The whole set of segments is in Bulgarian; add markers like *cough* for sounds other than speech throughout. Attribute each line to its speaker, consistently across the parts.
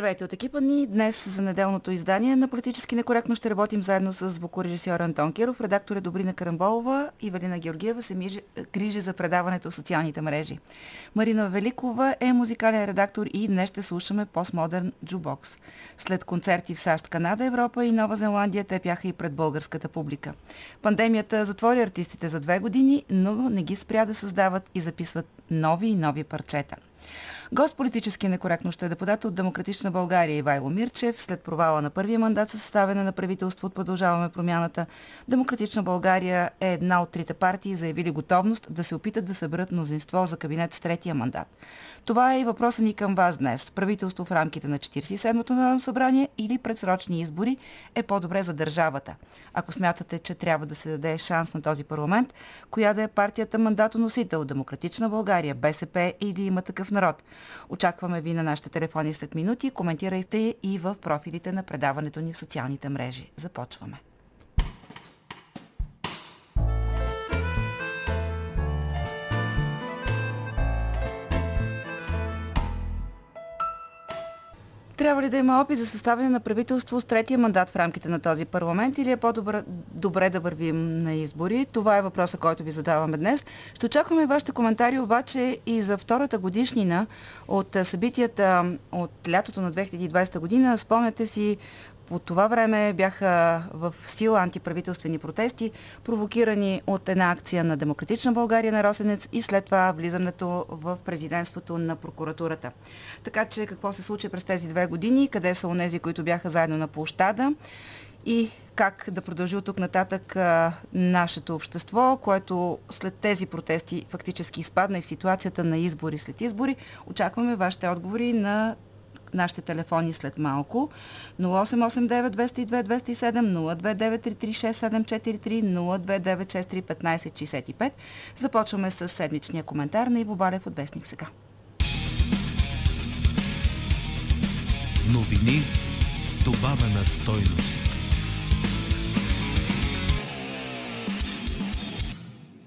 Speaker 1: Здравейте от екипа ни. Днес за неделното издание на Политически некоректно ще работим заедно с звукорежисьор Антон Киров, редактор е Добрина Карамболова и Валина Георгиева се мижи, грижи за предаването в социалните мрежи. Марина Великова е музикален редактор и днес ще слушаме постмодерн джубокс. След концерти в САЩ, Канада, Европа и Нова Зеландия те пяха и пред българската публика. Пандемията затвори артистите за две години, но не ги спря да създават и записват нови и нови парчета. Гост политически некоректно ще е депутат от Демократична България Ивайло Мирчев. След провала на първия мандат със съставяне на правителство от Продължаваме промяната, Демократична България е една от трите партии, заявили готовност да се опитат да съберат мнозинство за кабинет с третия мандат. Това е и въпросът ни към вас днес. Правителство в рамките на 47-то Народно събрание или предсрочни избори е по-добре за държавата. Ако смятате, че трябва да се даде шанс на този парламент, коя да е партията мандатоносител, Демократична България, БСП или има такъв народ? Очакваме ви на нашите телефони след минути. Коментирайте и в профилите на предаването ни в социалните мрежи. Започваме. Трябва ли да има опит за съставяне на правителство с третия мандат в рамките на този парламент или е по-добре добре да вървим на избори? Това е въпроса, който ви задаваме днес. Ще очакваме вашите коментари обаче и за втората годишнина от събитията от лятото на 2020 година. Спомняте си по това време бяха в сила антиправителствени протести, провокирани от една акция на Демократична България на Росенец и след това влизането в президентството на прокуратурата. Така че какво се случи през тези две години, къде са онези, които бяха заедно на площада и как да продължи от тук нататък а, нашето общество, което след тези протести фактически изпадна и в ситуацията на избори след избори. Очакваме вашите отговори на нашите телефони след малко. 0889 202 207 029 336 743 029 1565. Започваме с седмичния коментар на Иво Балев от Вестник сега.
Speaker 2: Новини с добавена стойност.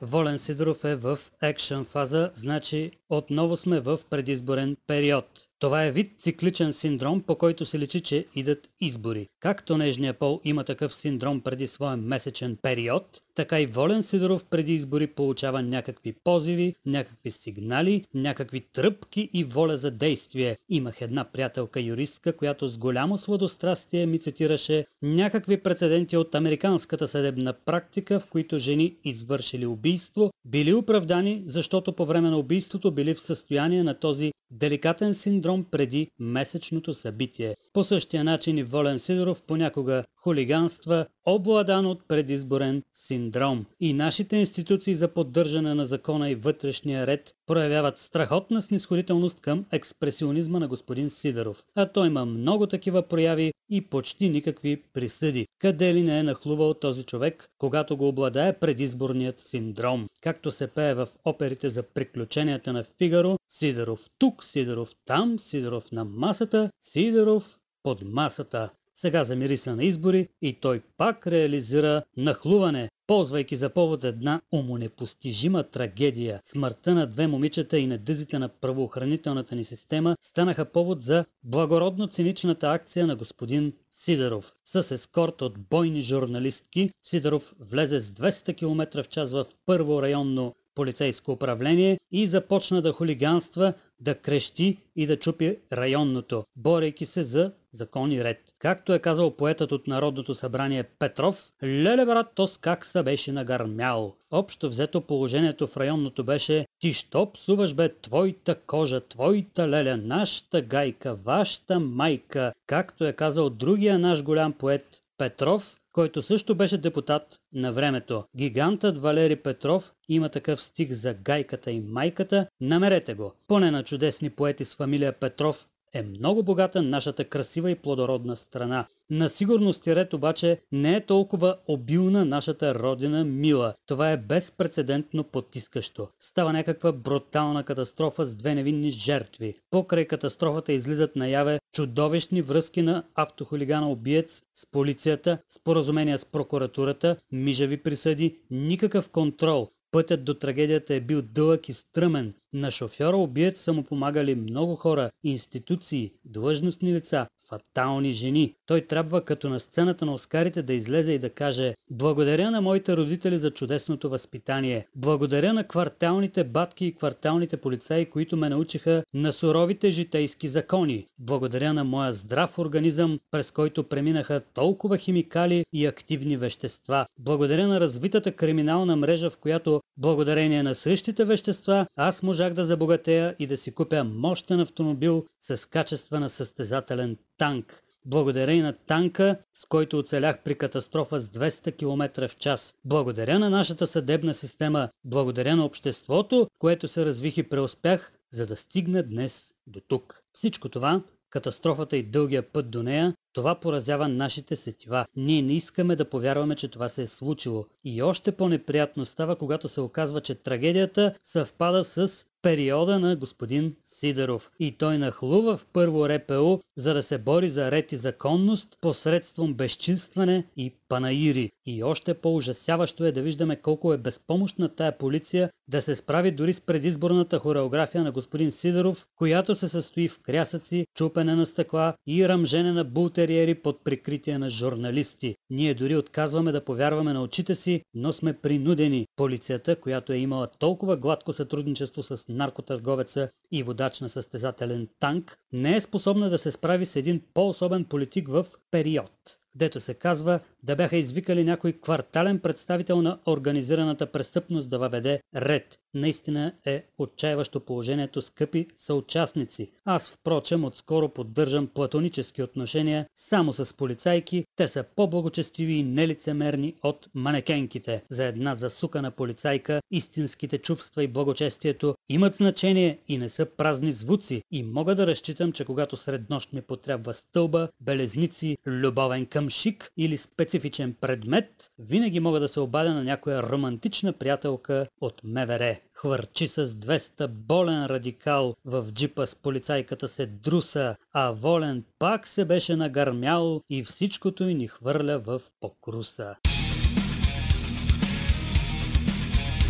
Speaker 3: Волен Сидоров е в екшен фаза, значи отново сме в предизборен период. Това е вид цикличен синдром, по който се личи, че идат избори. Както нежния пол има такъв синдром преди своя месечен период, така и Волен Сидоров преди избори получава някакви позиви, някакви сигнали, някакви тръпки и воля за действие. Имах една приятелка юристка, която с голямо сладострастие ми цитираше някакви прецеденти от американската съдебна практика, в които жени извършили убийство, били оправдани, защото по време на убийството били в състояние на този деликатен синдром преди месечното събитие. По същия начин и Волен Сидоров понякога хулиганства, обладан от предизборен синдром. И нашите институции за поддържане на закона и вътрешния ред проявяват страхотна снисходителност към експресионизма на господин Сидоров. А той има много такива прояви и почти никакви присъди. Къде ли не е нахлувал този човек, когато го обладае предизборният синдром? Както се пее в оперите за приключенията на Фигаро, Сидоров тук, Сидоров там, Сидоров на масата, Сидоров под масата. Сега замириса на избори и той пак реализира нахлуване, ползвайки за повод една умонепостижима трагедия. Смъртта на две момичета и недъзите на правоохранителната ни система станаха повод за благородно циничната акция на господин Сидоров. С ескорт от бойни журналистки, Сидоров влезе с 200 км в час в първо районно полицейско управление и започна да хулиганства, да крещи и да чупи районното, борейки се за закон и ред. Както е казал поетът от Народното събрание Петров, леле брат, тос как се беше нагърмял. Общо взето положението в районното беше Ти що псуваш бе твоята кожа, твоята леля, нашата гайка, вашата майка. Както е казал другия наш голям поет Петров, който също беше депутат на времето. Гигантът Валери Петров има такъв стих за гайката и майката. Намерете го. Поне на чудесни поети с фамилия Петров е много богата нашата красива и плодородна страна. На сигурност и ред обаче не е толкова обилна нашата родина мила. Това е безпредседентно потискащо. Става някаква брутална катастрофа с две невинни жертви. Покрай катастрофата излизат наяве чудовищни връзки на автохулигана убиец с полицията, споразумения с прокуратурата, мижави присъди, никакъв контрол. Пътят до трагедията е бил дълъг и стръмен. На шофьора убиец са му помагали много хора, институции, длъжностни лица, фатални жени. Той трябва като на сцената на Оскарите да излезе и да каже Благодаря на моите родители за чудесното възпитание. Благодаря на кварталните батки и кварталните полицаи, които ме научиха на суровите житейски закони. Благодаря на моя здрав организъм, през който преминаха толкова химикали и активни вещества. Благодаря на развитата криминална мрежа, в която благодарение на същите вещества аз можах да забогатея и да си купя мощен автомобил с качества на състезателен танк. Благодаря на танка, с който оцелях при катастрофа с 200 км в час. Благодаря на нашата съдебна система. Благодаря на обществото, което се развих и преуспях, за да стигна днес до тук. Всичко това, катастрофата и дългия път до нея, това поразява нашите сетива. Ние не искаме да повярваме, че това се е случило. И още по-неприятно става, когато се оказва, че трагедията съвпада с периода на господин Сидеров и той нахлува в първо РПУ, за да се бори за ред и законност посредством безчинстване и панаири. И още по-ужасяващо е да виждаме колко е безпомощна тая полиция да се справи дори с предизборната хореография на господин Сидоров, която се състои в крясъци, чупене на стъкла и ръмжене на бултериери под прикритие на журналисти. Ние дори отказваме да повярваме на очите си, но сме принудени. Полицията, която е имала толкова гладко сътрудничество с наркотърговеца и водач на състезателен танк, не е способна да се справи с един по-особен политик в период дето се казва да бяха извикали някой квартален представител на организираната престъпност да въведе ред. Наистина е отчаяващо положението, скъпи съучастници. Аз, впрочем, отскоро поддържам платонически отношения само с полицайки. Те са по-благочестиви и нелицемерни от манекенките. За една засукана полицайка истинските чувства и благочестието имат значение и не са празни звуци. И мога да разчитам, че когато сред нощ ми потребва стълба, белезници, любовен къмшик или специфичен предмет, винаги мога да се обадя на някоя романтична приятелка от МВР хвърчи с 200 болен радикал в джипа с полицайката се друса, а волен пак се беше нагърмял и всичкото й ни хвърля в покруса.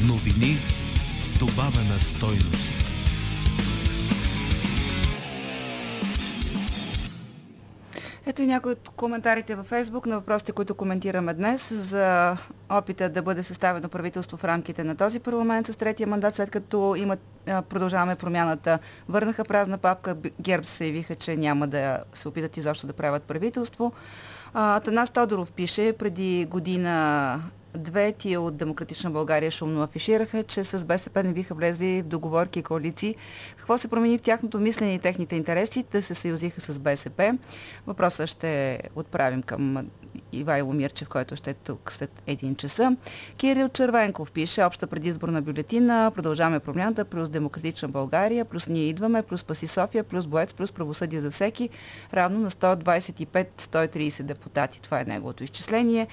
Speaker 2: Новини с добавена стойност.
Speaker 1: Ето и някои от коментарите във Фейсбук на въпросите, които коментираме днес за опита да бъде съставено правителство в рамките на този парламент с третия мандат, след като имат, продължаваме промяната. Върнаха празна папка, ГЕРБ се явиха, че няма да се опитат изобщо да правят правителство. Атанас Тодоров пише, преди година Две тия от Демократична България шумно афишираха, че с БСП не биха влезли в договорки и коалиции. Какво се промени в тяхното мислене и техните интереси? Те се съюзиха с БСП. Въпросът ще отправим към Ивайло Мирчев, който ще е тук след един часа. Кирил Червенков пише обща предизборна бюлетина, продължаваме промяната, плюс Демократична България, плюс Ние идваме, плюс Паси София, плюс Боец, плюс Правосъдие за всеки, равно на 125-130 депутати. Това е неговото изчисление.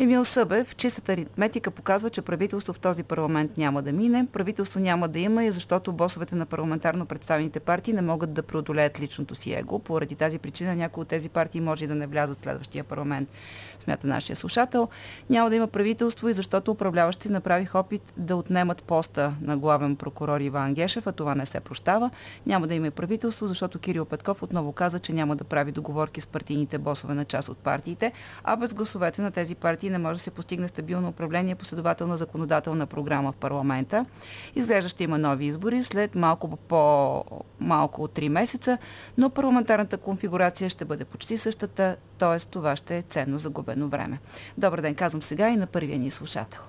Speaker 1: Емил Събев, чистата аритметика показва, че правителство в този парламент няма да мине. Правителство няма да има и защото босовете на парламентарно представените партии не могат да преодолеят личното си его. Поради тази причина някои от тези партии може да не влязат в следващия парламент, смята нашия слушател. Няма да има правителство и защото управляващи направих опит да отнемат поста на главен прокурор Иван Гешев, а това не се прощава. Няма да има и правителство, защото Кирил Петков отново каза, че няма да прави договорки с партийните босове на част от партиите, а без гласовете на тези партии не може да се постигне стабилно управление, последователна законодателна програма в парламента. Изглежда ще има нови избори след малко по-малко от 3 месеца, но парламентарната конфигурация ще бъде почти същата, т.е. това ще е ценно загубено време. Добър ден, казвам сега и на първия ни слушател.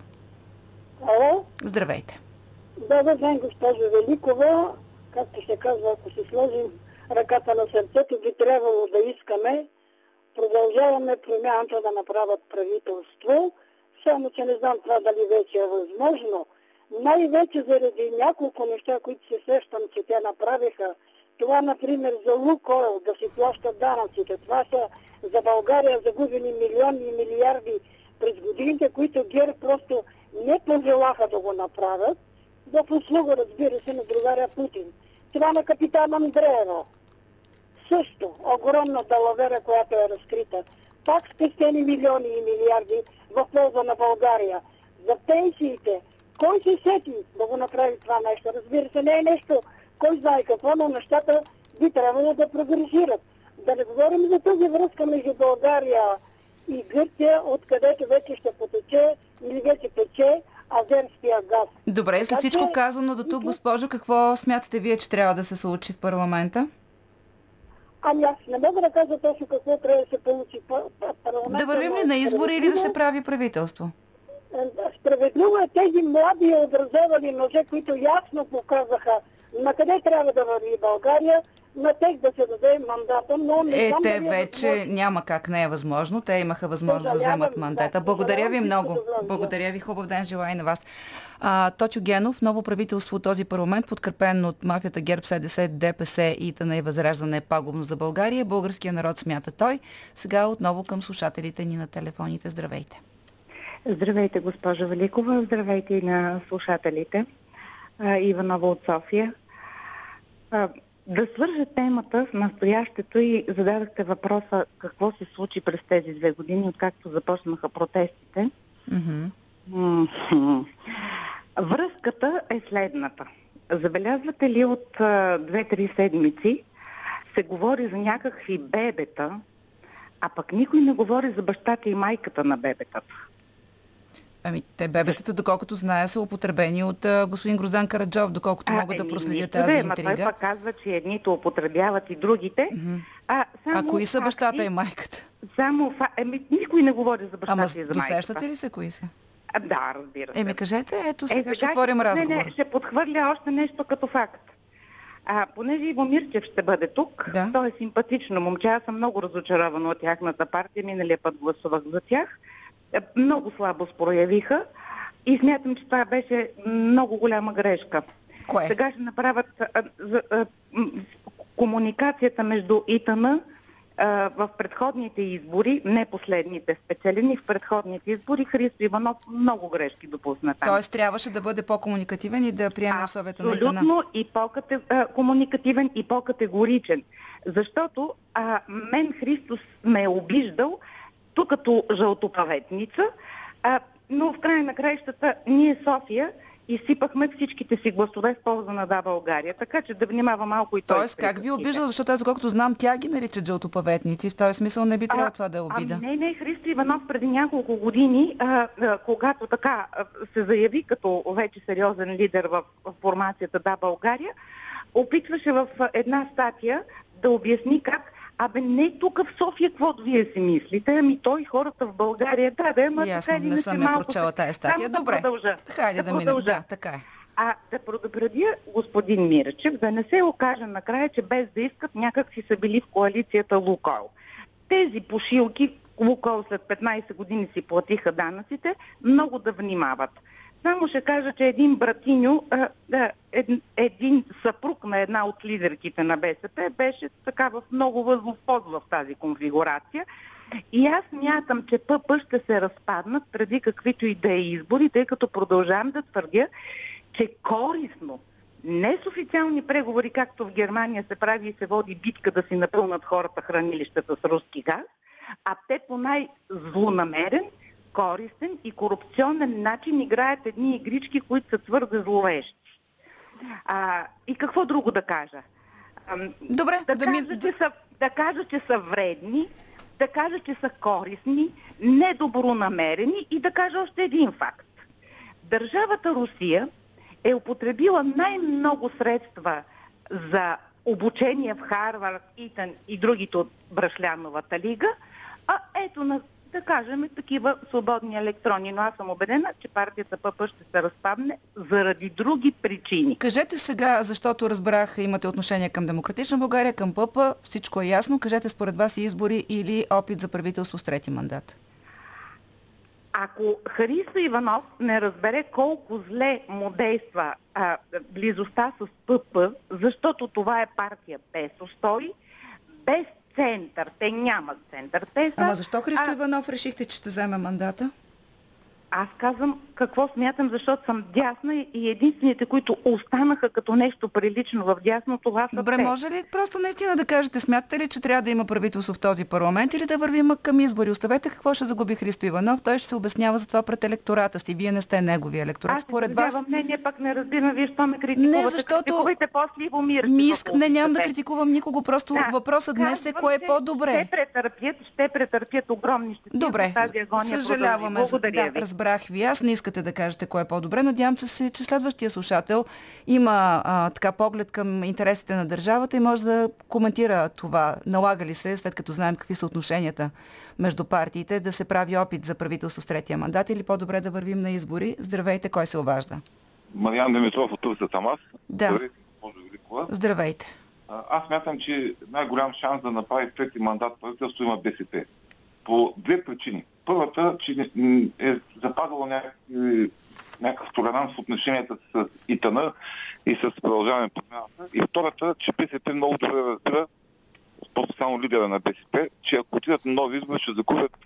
Speaker 4: Ало?
Speaker 1: Здравейте.
Speaker 4: Добър ден, госпожо Великова. Както се казва, ако си сложим ръката на сърцето, би трябвало да искаме продължаваме промяната да направят правителство, само че не знам това дали вече е възможно. Най-вече заради няколко неща, които се сещам, че те направиха това, например, за Лукойл да си плащат данъците. Това са за България загубени милиони и милиарди през годините, които ГЕРБ просто не пожелаха да го направят, в услуга, разбира се, на другаря Путин. Това на капитан Андреево. Също огромна далавера, която е разкрита. Пак спестени милиони и милиарди в полза на България. За пенсиите. Кой се сети да го направи това нещо? Разбира се, не е нещо, кой знае какво, но нещата би трябвало да прогресират. Да не говорим за тази връзка между България и Гърция, откъдето вече ще потече или вече тече азерския газ.
Speaker 1: Добре, след всичко казано до тук, госпожо, какво смятате вие, че трябва да се случи в парламента?
Speaker 4: Ами аз не мога да кажа точно какво трябва да се получи парламента.
Speaker 1: Да вървим ли на избори или да се прави правителство?
Speaker 4: Е, справедливо е тези млади образовани мъже, които ясно показаха на къде трябва да върви България, на тех да се даде мандата, но не
Speaker 1: Е, те
Speaker 4: е
Speaker 1: вече
Speaker 4: възможно.
Speaker 1: няма как не е възможно. Те имаха възможност да вземат
Speaker 4: да.
Speaker 1: мандата. Благодаря ви много. Благодаря ви. Хубав ден желая и на вас. А, Тотю Генов, ново правителство от този парламент, подкрепен от мафията ГЕРБ, СДС, ДПС и ТНА и Възраждане е пагубно за България. Българския народ смята той. Сега отново към слушателите ни на телефоните. Здравейте.
Speaker 5: Здравейте, госпожа Великова. Здравейте и на слушателите. А, Иванова от София. Да свържа темата с настоящето и зададахте въпроса какво се случи през тези две години, откакто започнаха протестите. Връзката е следната. Забелязвате ли от а, две-три седмици се говори за някакви бебета, а пък никой не говори за бащата и майката на бебетата.
Speaker 1: Ами, те бебетата, доколкото зная, са употребени от а, господин Гроздан Караджов, доколкото мога да
Speaker 5: еми,
Speaker 1: проследя
Speaker 5: нищо
Speaker 1: тази
Speaker 5: да е, ма Той
Speaker 1: интрига.
Speaker 5: пък казва, че едните употребяват и другите. А, само
Speaker 1: А кои са
Speaker 5: факти,
Speaker 1: бащата и майката?
Speaker 5: Само фа... Еми, никой не говори за бащата
Speaker 1: Ама
Speaker 5: и за майката.
Speaker 1: досещате ли се кои са?
Speaker 5: А, да, разбира се.
Speaker 1: Еми, кажете, ето сега
Speaker 5: Е,
Speaker 1: ще отворим
Speaker 5: не,
Speaker 1: разговор.
Speaker 5: Не, ще подхвърля още нещо като факт. А, понеже Иво Мирчев ще бъде тук,
Speaker 1: Да.
Speaker 5: той е симпатично момче, аз съм много разочарована от тяхната партия, миналия път гласувах за тях. Е, Много слабо проявиха и смятам, че това беше много голяма грешка.
Speaker 1: Кое?
Speaker 5: Сега ще направят а, за, а, комуникацията между ИТН а, в предходните избори, не последните спечелени, в предходните избори Христо Иванов много грешки допусна там.
Speaker 1: Тоест трябваше да бъде по-комуникативен и да приеме условията на.
Speaker 5: Абсолютно и по-комуникативен и по-категоричен. Защото а, мен Христос ме е обиждал тук като жълтопаветница, а, но в края на краищата ние София изсипахме всичките си гласове в полза на Да България. Така че да внимава малко и той.
Speaker 1: Тоест, как ви обиждал? Защото аз, доколкото знам, тя ги нарича жълтопаветници. В този смисъл не би трябвало това да е обида.
Speaker 5: Ами не, не, Христо Иванов преди няколко години, а, а, когато така а, се заяви като вече сериозен лидер в, в формацията Да България, опитваше в една статия да обясни как Абе, не тук в София, каквото вие си мислите, ами той хората в България, да, да, ама
Speaker 1: Ясно,
Speaker 5: така или
Speaker 1: не
Speaker 5: иначе
Speaker 1: съм
Speaker 5: малко
Speaker 1: прочела тая статия. Добре.
Speaker 5: Да продължа.
Speaker 1: Хайде да, минем.
Speaker 5: продължа.
Speaker 1: Да, така е.
Speaker 5: А да предупредя господин Мирчев, да не се окаже накрая, че без да искат някак си са били в коалицията Лукол. Тези пошилки, Лукол след 15 години си платиха данъците, много да внимават. Само ще кажа, че един ед, един съпруг на една от лидерките на БСП беше така в много възлов в тази конфигурация. И аз мятам, че ПП ще се разпаднат преди каквито и да е избори, тъй като продължавам да твърдя, че корисно, не с официални преговори, както в Германия се прави и се води битка да си напълнат хората хранилищата с руски газ, а те по най-злонамерен, користен и корупционен начин играят едни игрички, които са твърде зловещи. А, и какво друго да кажа? Ам,
Speaker 1: Добре,
Speaker 5: да,
Speaker 1: да
Speaker 5: кажа,
Speaker 1: ми...
Speaker 5: че са, да кажа, че са вредни, да кажа, че са корисни, недобронамерени и да кажа още един факт. Държавата Русия е употребила най-много средства за обучение в Харвард, Итан и другите от Брашляновата лига, а ето на да кажем, такива свободни електрони. Но аз съм убедена, че партията ПП ще се разпадне заради други причини.
Speaker 1: Кажете сега, защото разбрах, имате отношение към Демократична България, към ПП, всичко е ясно. Кажете според вас избори или опит за правителство с трети мандат.
Speaker 5: Ако Харисо Иванов не разбере колко зле му действа а, близостта с ПП защото това е партия без устой, без център. Те нямат център. Те са,
Speaker 1: Ама защо Христо
Speaker 5: а,
Speaker 1: Иванов решихте, че ще вземе мандата?
Speaker 5: Аз казвам какво смятам, защото съм дясна и единствените, които останаха като нещо прилично в дясно, това са
Speaker 1: Добре,
Speaker 5: те.
Speaker 1: може ли просто наистина да кажете, смятате ли, че трябва да има правителство в този парламент или да вървим към избори? Оставете какво ще загуби Христо Иванов. Той ще се обяснява за това пред електората си. Вие не сте неговия електорат.
Speaker 5: Аз
Speaker 1: Според вас...
Speaker 5: мнение, пак не разбирам, вие що ме критикувате.
Speaker 1: Не, защото-
Speaker 5: Критикувайте после Иво Мирчев,
Speaker 1: Ми
Speaker 5: ако
Speaker 1: иск... Не, нямам да критикувам никого. Просто
Speaker 5: Да,
Speaker 1: въпросът днес е кое е по-добре.
Speaker 5: Ще претърпят, ще претърпят огромни щети.
Speaker 1: Добре,
Speaker 5: тази агония
Speaker 1: съжаляваме.
Speaker 5: Благодаря
Speaker 1: да,
Speaker 5: ви.
Speaker 1: разбрах ви. Аз не искате да кажете кое е по-добре. Надявам се, се, че следващия слушател има а, така поглед към интересите на държавата и може да коментира това. Налага ли се, след като знаем какви са отношенията между партиите, да се прави опит за правителство с третия мандат или по-добре да вървим на избори? Здравейте, кой се обажда?
Speaker 6: Мариан Димитров от Турция съм аз.
Speaker 1: Да.
Speaker 6: Здравейте.
Speaker 1: Здравейте.
Speaker 6: Аз смятам, че най-голям шанс да направи трети мандат правителство има БСП. По две причини. Първата, че е запазила някакви, някакъв толеранс в отношенията с ИТН и с продължаване промяната. И втората, че БСП много добре разбира, по-специално лидера на БСП, че ако отидат на нови избори, ще загубят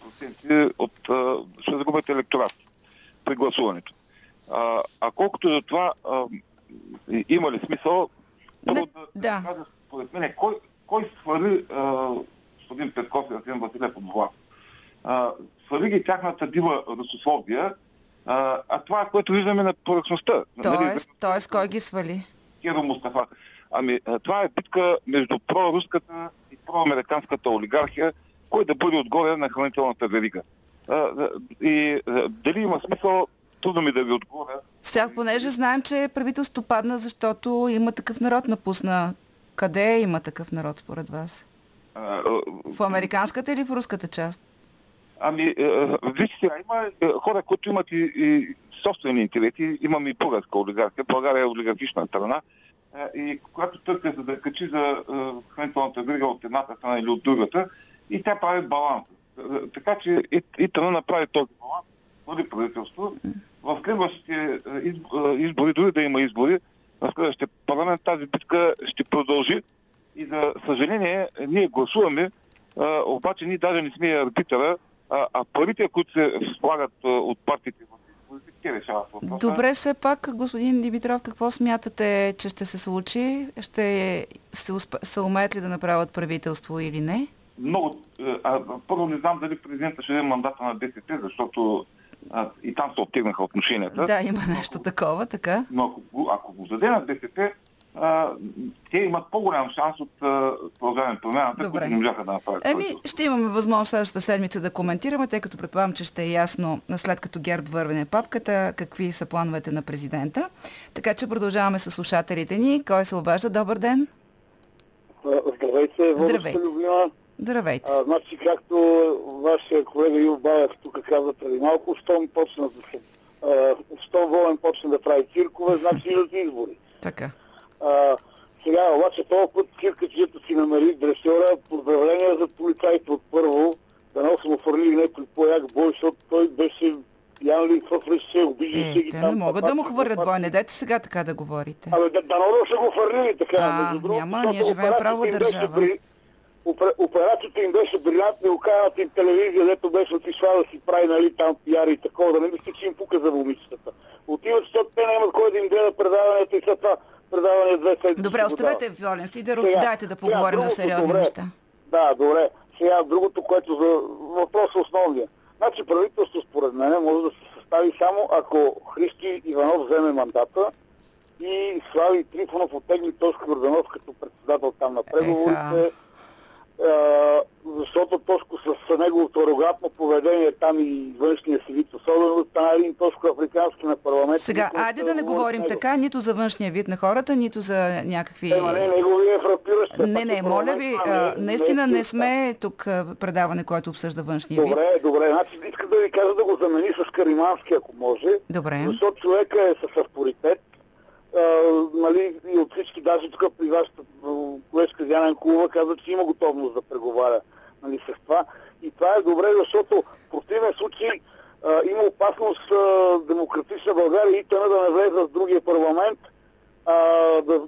Speaker 6: проценти от... ще загубят електорат при гласуването. А, а колкото за това, а, има ли смисъл, първо да,
Speaker 1: да.
Speaker 6: кажа, според мен, кой, кой свали господин Петков и Асен Василев от власт? Свали ги тяхната дива русофобия, а, а това е което виждаме на повърхността. Нали,
Speaker 1: Тоест, тоест кой ги свали?
Speaker 6: Киро Мустафа. Ами, това е битка между проруската и проамериканската олигархия, кой да бъде отгоре на хранителната верига. И дали има смисъл, трудно ми да ви отговоря.
Speaker 1: Сега, понеже знаем, че правителството падна, защото има такъв народ напусна. Къде има такъв народ според вас?
Speaker 6: А,
Speaker 1: В американската или в руската част?
Speaker 6: Ами, е, е, вижте сега, има е, хора, които имат и, и собствени интереси. Имаме и българска олигархия. България е олигархична страна. И когато търка за да качи за хранителната верига от едната страна или от другата, и тя прави баланс. Така че и, и тъна направи този баланс, води правителство. В следващите изб- избори, дори да има избори, в следващия парламент тази битка ще продължи. И за съжаление, ние гласуваме, обаче ние даже не сме арбитъра, а, а парите, които се слагат а, от партиите в изборите, те решават въпроса.
Speaker 1: Добре, все пак, господин Димитров, какво смятате, че ще се случи? Ще се, успе, се умеят ли да направят правителство или не?
Speaker 6: Много, а, а, първо не знам дали президента ще даде мандата на БСП, защото а, и там се оттегнаха отношенията.
Speaker 1: Да, има нещо такова, така.
Speaker 6: Но ако, го- ако го даде на БСП, а, те имат по-голям шанс от продължаване промяната,
Speaker 1: Добре.
Speaker 6: които не можаха да направят.
Speaker 1: Еми, ще имаме възможност следващата седмица да коментираме, тъй като предполагам, че ще е ясно, след като ГЕРБ вървне папката, какви са плановете на президента. Така че продължаваме с слушателите ни. Кой се обажда? Добър ден!
Speaker 7: Здравейте,
Speaker 1: Здравейте. Здравейте!
Speaker 7: А, значи, както вашия колега Ил Баев тук каза преди малко, щом почна да се... Щом Волен почне да прави циркове, значи идват избори.
Speaker 1: Така.
Speaker 7: А, сега, обаче, този път циркачията си намери дресьора. Поздравления за полицайите от първо. Да не съм офърлили някой по-як бой, защото той беше пиян ли, какво се обижи се
Speaker 1: Е,
Speaker 7: ги
Speaker 1: те
Speaker 7: там.
Speaker 1: не могат да му хвърлят бой. Не дайте сега така да говорите.
Speaker 7: Абе, да, да са го фърлили така.
Speaker 1: А,
Speaker 7: между
Speaker 1: няма, ние живеем право държава.
Speaker 7: Операцията им беше брилянтна и оканата им телевизия, дето беше отишла да си прави, нали, там пиар и такова, да не мисли, че им пука за момичетата. Отиват, защото те нямат кой да им гледа предаването и след това предаване две седмици.
Speaker 1: Добре, оставете. Волен Сидеров.
Speaker 7: Сега-
Speaker 1: Дайте да поговорим за
Speaker 7: другото,
Speaker 1: сериозни
Speaker 7: добре.
Speaker 1: неща.
Speaker 7: Да, добре. Сега другото, което за въпрос основния. Значи правителство според мен може да се състави само ако Христи Иванов вземе мандата и Слави Трифонов оттегли Тошко Йорданов като председател там на преговорите. А, защото Тошко с неговото арогантно поведение там и външния си вид, особено стана един Тошко африкански на парламент.
Speaker 1: Сега, айде да не говорим така, нито за външния вид на хората, нито за някакви...
Speaker 7: Ема не, неговия е фрапиращ.
Speaker 1: Не, не,
Speaker 7: е
Speaker 1: моля ви, а,
Speaker 7: е-
Speaker 1: наистина
Speaker 7: е
Speaker 1: не
Speaker 7: чиста.
Speaker 1: сме тук предаване, което обсъжда външния вид.
Speaker 7: Добре, добре. Значи иска да ви кажа да го замени с Каримански, ако може.
Speaker 1: Добре.
Speaker 7: Защото човека е с авторитет. А, нали, и от всички, даже тук при вашата колежка Диана Кулова каза, че има готовност да преговаря нали, с това. И това е добре, защото в противен случай а, има опасност а, демократична България и тъна да не влезе в другия парламент а, да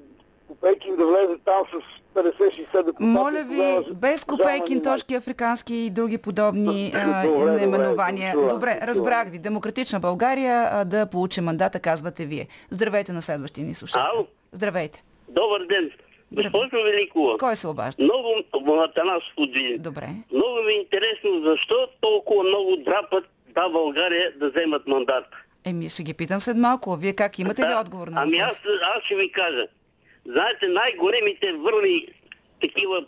Speaker 7: Копейкин да влезе там с 50-60 депутати.
Speaker 1: Моля ви,
Speaker 7: тогава
Speaker 1: без Копейкин, точки африкански и други подобни
Speaker 7: Добре, добре,
Speaker 1: наименования. Добре,
Speaker 7: чувам.
Speaker 1: разбрах ви. Демократична България да получи мандата, казвате вие. Здравейте на следващия ни слушател.
Speaker 8: Ало.
Speaker 1: Здравейте.
Speaker 8: Добър ден. Госпожо Великова,
Speaker 1: Кой се обажда?
Speaker 8: много Атанас Подвин.
Speaker 1: Добре.
Speaker 8: Много ми е интересно защо толкова много драпат да България да вземат мандат.
Speaker 1: Еми, ще ги питам след малко. Вие как имате ли отговор на
Speaker 8: Ами
Speaker 1: въпроса?
Speaker 8: аз, аз ще ви кажа. Знаете, най-големите върни такива,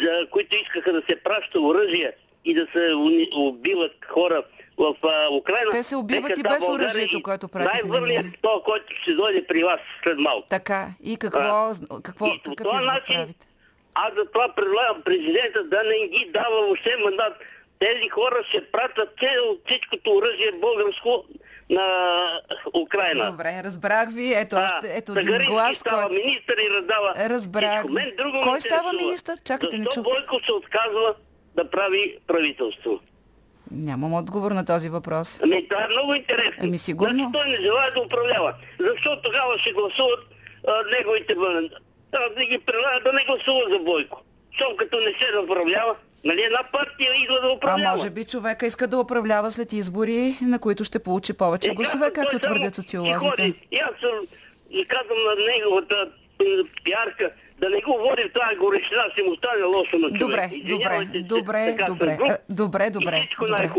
Speaker 8: за които искаха да се праща оръжие и да се убиват хора в а, Украина.
Speaker 1: Те се убиват и без оръжието, което пратихме
Speaker 8: Най-върният то, който ще дойде при вас след малко.
Speaker 1: Така. И какво,
Speaker 8: А,
Speaker 1: какво
Speaker 8: и
Speaker 1: какъв извод
Speaker 8: начин
Speaker 1: правите?
Speaker 8: аз за това предлагам президента да не ги дава въобще мандат. Тези хора ще пратят цел, всичкото оръжие българско на Украина.
Speaker 1: Добре, разбрах ви. Ето, още, ето един глас,
Speaker 8: става
Speaker 1: който...
Speaker 8: министър и раздава
Speaker 1: Разбрах
Speaker 8: всичко. Мен друго
Speaker 1: Кой става министър? Чакайте, не
Speaker 8: Защо
Speaker 1: чух.
Speaker 8: Бойко се отказва да прави правителство?
Speaker 1: Нямам отговор на този въпрос.
Speaker 8: Ами това е много интересно.
Speaker 1: Ами, сигурно.
Speaker 8: Значи той не желая да управлява. Защо тогава ще гласуват а, неговите бъден? Да ги предлагат да не гласуват за Бойко. Щом като не се управлява, нали една партия идва да
Speaker 1: А
Speaker 8: управлява.
Speaker 1: може би човека иска да управлява след избори, на които ще получи повече
Speaker 8: Е,
Speaker 1: гласове, както твърдят
Speaker 8: си
Speaker 1: социолозите.
Speaker 8: И аз съм и казвам на неговата пиарка да не го води в тази горещина, ще му стане лошо на човек.
Speaker 1: Добре, добре, добре, добре, а, добре, добре.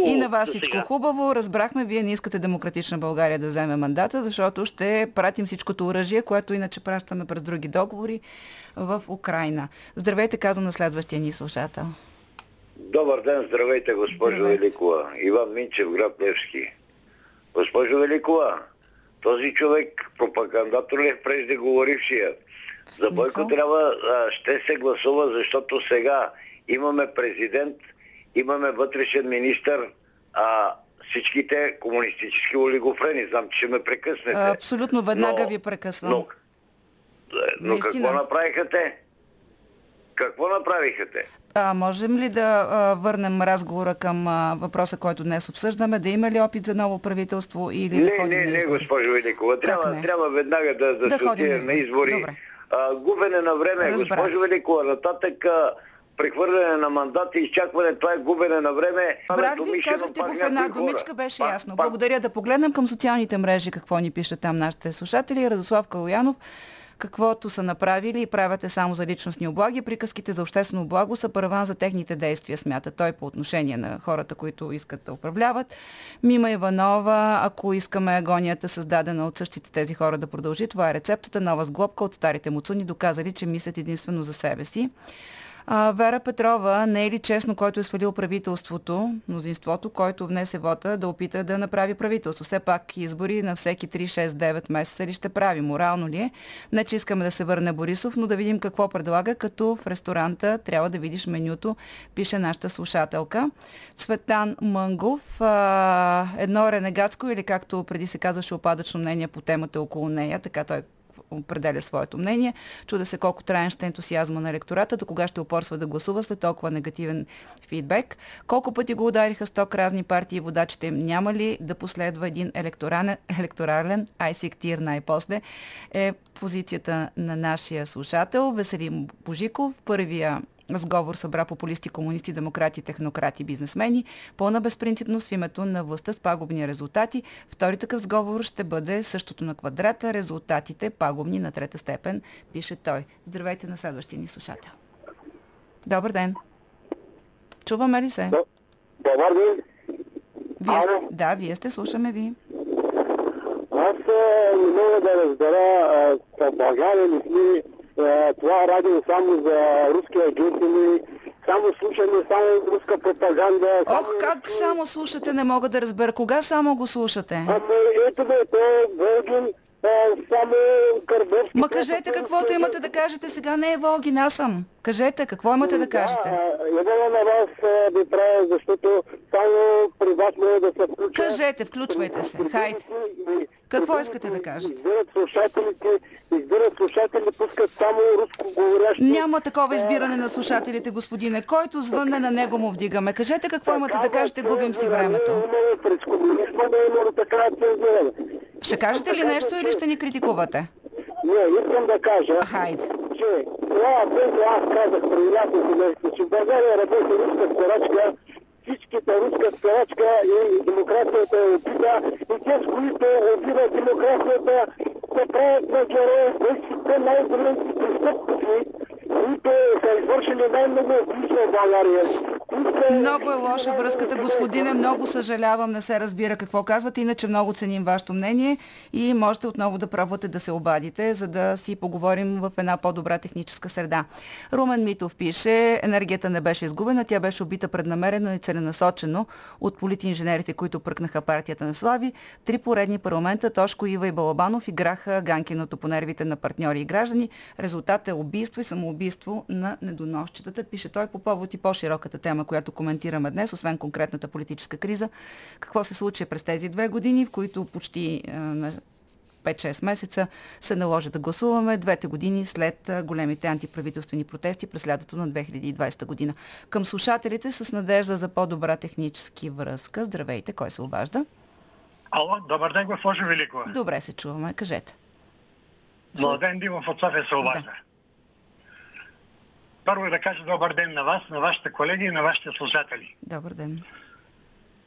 Speaker 1: И на вас всичко хубаво. Разбрахме, вие не искате демократична България да вземе мандата, защото ще пратим всичкото оръжие, което иначе пращаме през други договори в Украина. Здравейте, казвам на следващия ни слушател.
Speaker 9: Добър ден, здравейте, госпожо
Speaker 1: Здравейте.
Speaker 9: Великова. Иван Минчев, град Левски. Госпожо Великова, този човек, пропагандатор ли е преждеговорившия? За Бойко трябва, а, ще се гласува, защото сега имаме президент, имаме вътрешен министр, а всичките комунистически олигофрени. Знам, че ще ме прекъснете.
Speaker 1: Абсолютно веднага
Speaker 9: Но-
Speaker 1: ви прекъсвам.
Speaker 9: Но, но
Speaker 1: Наистина.
Speaker 9: какво направиха те? Какво направиха те?
Speaker 1: А, можем ли да а, върнем разговора към а, въпроса, който днес обсъждаме? Да има ли опит за ново правителство или да
Speaker 9: Не,
Speaker 1: ходим
Speaker 9: не, не,
Speaker 1: избори?
Speaker 9: госпожо Великова. Трябва,
Speaker 1: не?
Speaker 9: трябва веднага да, да,
Speaker 1: Да
Speaker 9: се отидем на
Speaker 1: избори. Добре.
Speaker 9: А, губене на време,
Speaker 1: Разбрах.
Speaker 9: госпожо Великова. Нататък а, прехвърляне на мандати, изчакване, това е губене на време. Ами,
Speaker 1: ви, казахте го в една думичка, беше
Speaker 9: Пак-
Speaker 1: ясно.
Speaker 9: пак-
Speaker 1: Благодаря да погледнем към социалните мрежи, какво ни пишат там нашите слушатели. Радослав Калоянов, каквото са направили и правят е само за личностни облаги. Приказките за обществено благо са първан за техните действия, смята той по отношение на хората, които искат да управляват. Мима Иванова, ако искаме агонията създадена от същите тези хора да продължи, това е рецептата, нова сглобка от старите муцуни, доказали, че мислят единствено за себе си. А, Вера Петрова, не е ли честно, който е свалил правителството, мнозинството, който внесе вота да опита да направи правителство? Все пак избори на всеки 3, 6, 9 месеца ли ще прави? Морално ли е? Не, че искаме да се върне Борисов, но да видим какво предлага, като в ресторанта трябва да видиш менюто, пише нашата слушателка. Цветан Мънгов, а, едно ренегатско или както преди се казваше опадъчно мнение по темата около нея, така той определя своето мнение. Чуда се колко траен ще е ентусиазма на електората, до кога ще упорства да гласува след толкова негативен фидбек. Колко пъти го удариха сток разни партии и водачите. Няма ли да последва един електорален, електорален айсектир най-после е позицията на нашия слушател Веселин Божиков. Първия Сговор събра популисти, комунисти, демократи, технократи, бизнесмени. Пълна безпринципност в името на властта с пагубни резултати. Втори такъв сговор ще бъде същото на квадрата. Резултатите пагубни на трета степен, пише той. Здравейте на следващия ни слушател. Добър ден. Чуваме ли се?
Speaker 7: Добър ден.
Speaker 1: Вие, сте- да, вие сте, слушаме ви.
Speaker 7: Аз не мога да разбера в България ли сме това радио само за руски агенти ли, само слушаме само руска пропаганда.
Speaker 1: Ох,
Speaker 7: само
Speaker 1: как
Speaker 7: руски-
Speaker 1: само слушате, не мога да разбера. Кога само го слушате?
Speaker 7: Ами ето бе, то Волгин, а, само Кърбовски.
Speaker 1: Ма кажете каквото имате да кажете. Сега не е Волгин, аз съм. Кажете, какво имате да кажете?
Speaker 7: Да, на вас а, ви правя, защото само при вас може да се включа.
Speaker 1: Кажете, включвайте се. Хайде. Какво искате да кажете?
Speaker 7: Избират слушателите, избират слушатели, пускат само руско говорящи.
Speaker 1: Няма такова избиране на слушателите, господине. Който звънне на него му вдигаме. Кажете какво имате да кажете, губим си времето.
Speaker 7: Е.
Speaker 1: Ще кажете ли нещо или ще ни критикувате?
Speaker 7: Не, искам да кажа,
Speaker 1: Хайде.
Speaker 7: че това, което аз казах преди няколко месеца, че в България работи руска скорачка, всичките руска скорачка и демокрацията е убита, и те, с които убиват демокрацията, се правят на герои, те най-големите престъпници, които са извършили най-много убийства в България.
Speaker 1: Много е лоша връзката, господине. Много съжалявам, не се разбира какво казвате. Иначе много ценим вашето мнение и можете отново да пробвате да се обадите, за да си поговорим в една по-добра техническа среда. Румен Митов пише, енергията не беше изгубена, тя беше убита преднамерено и целенасочено от политинженерите, които пръкнаха партията на Слави. Три поредни парламента, Тошко, Ива и Балабанов играха ганкиното по нервите на партньори и граждани. Резултат е убийство и самоубийство на недоносчетата, пише той по повод и по-широката тема, която коментираме днес, освен конкретната политическа криза. Какво се случи през тези две години, в които почти е, на 5-6 месеца се наложи да гласуваме двете години след а, големите антиправителствени протести през лятото на 2020 година. Към слушателите с надежда за по-добра технически връзка. Здравейте, кой се обажда?
Speaker 10: Ало, добър ден, госпожо Великова.
Speaker 1: Добре се чуваме, кажете.
Speaker 10: Младен Димов от София се обажда. Първо да кажа добър ден на вас, на вашите колеги и на вашите слушатели.
Speaker 1: Добър ден.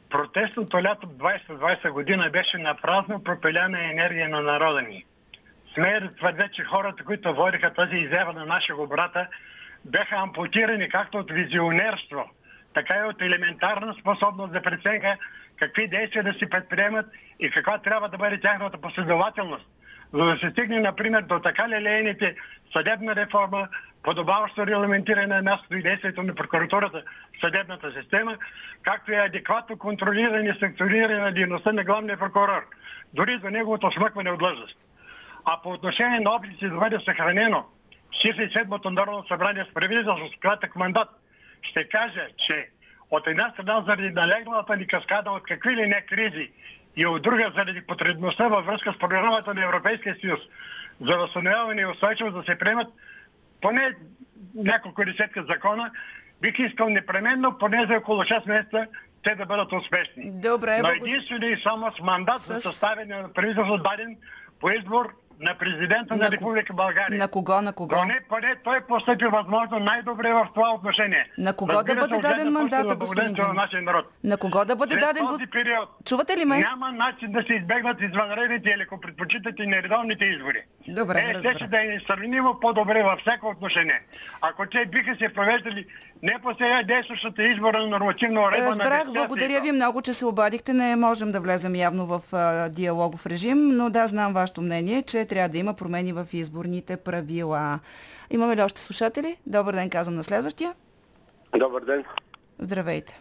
Speaker 10: Протестното лято 2020 година беше на празно пропиляна енергия на народа ни. Смея да твърдя, че хората, които водиха тази изява на нашия брата, бяха ампутирани както от визионерство, така и от елементарна способност за преценка какви действия да си предприемат и каква трябва да бъде тяхната последователност, за да се стигне, например, до така лелеяните съдебна реформа, подобаващо регламентиране на мястото и действието на прокуратурата в съдебната система, както и адекватно контролиране и санкциониране на дейността на главния прокурор, дори до неговото смъкване от длъжност. А по отношение на опитите да бъде съхранено 67-то Народно събрание с правителство с кратък мандат, ще кажа, че от една страна заради налегналата ни каскада от какви ли не кризи и от друга заради потребността във връзка с програмата на Европейския съюз за възстановяване и устойчивост да се приемат поне няколко десетка закона, бих искал непременно поне за около 6 месеца те да бъдат успешни.
Speaker 1: Добре,
Speaker 10: Но единствено и само с мандат за
Speaker 1: С-
Speaker 10: съставяне на правителство даден по избор на президента на,
Speaker 1: На
Speaker 10: Република България.
Speaker 1: На кого, на кого?
Speaker 10: Поне, поне той постъпи възможно най-добре в това отношение.
Speaker 1: На кого да
Speaker 10: Разбира се,
Speaker 1: бъде даден
Speaker 10: на
Speaker 1: господин
Speaker 10: на нашия народ.
Speaker 1: На кого да бъде
Speaker 10: След
Speaker 1: даден...
Speaker 10: този период
Speaker 1: Чувате ли ме?
Speaker 10: няма начин да се избегнат извънредните или ако предпочитате нередовните избори.
Speaker 1: Добре,
Speaker 10: е, те
Speaker 1: разбрах.
Speaker 10: ще да е несравнимо по-добре във всяко отношение. Ако те биха се провеждали не по сега действащата избора на нормативна уредба на
Speaker 1: Разбрах, благодаря ви много, че се обадихте. Не можем да влезем явно в а, диалогов режим, но да, знам вашето мнение, че трябва да има промени в изборните правила. Имаме ли още слушатели? Добър ден, казвам на следващия.
Speaker 11: Добър ден.
Speaker 1: Здравейте.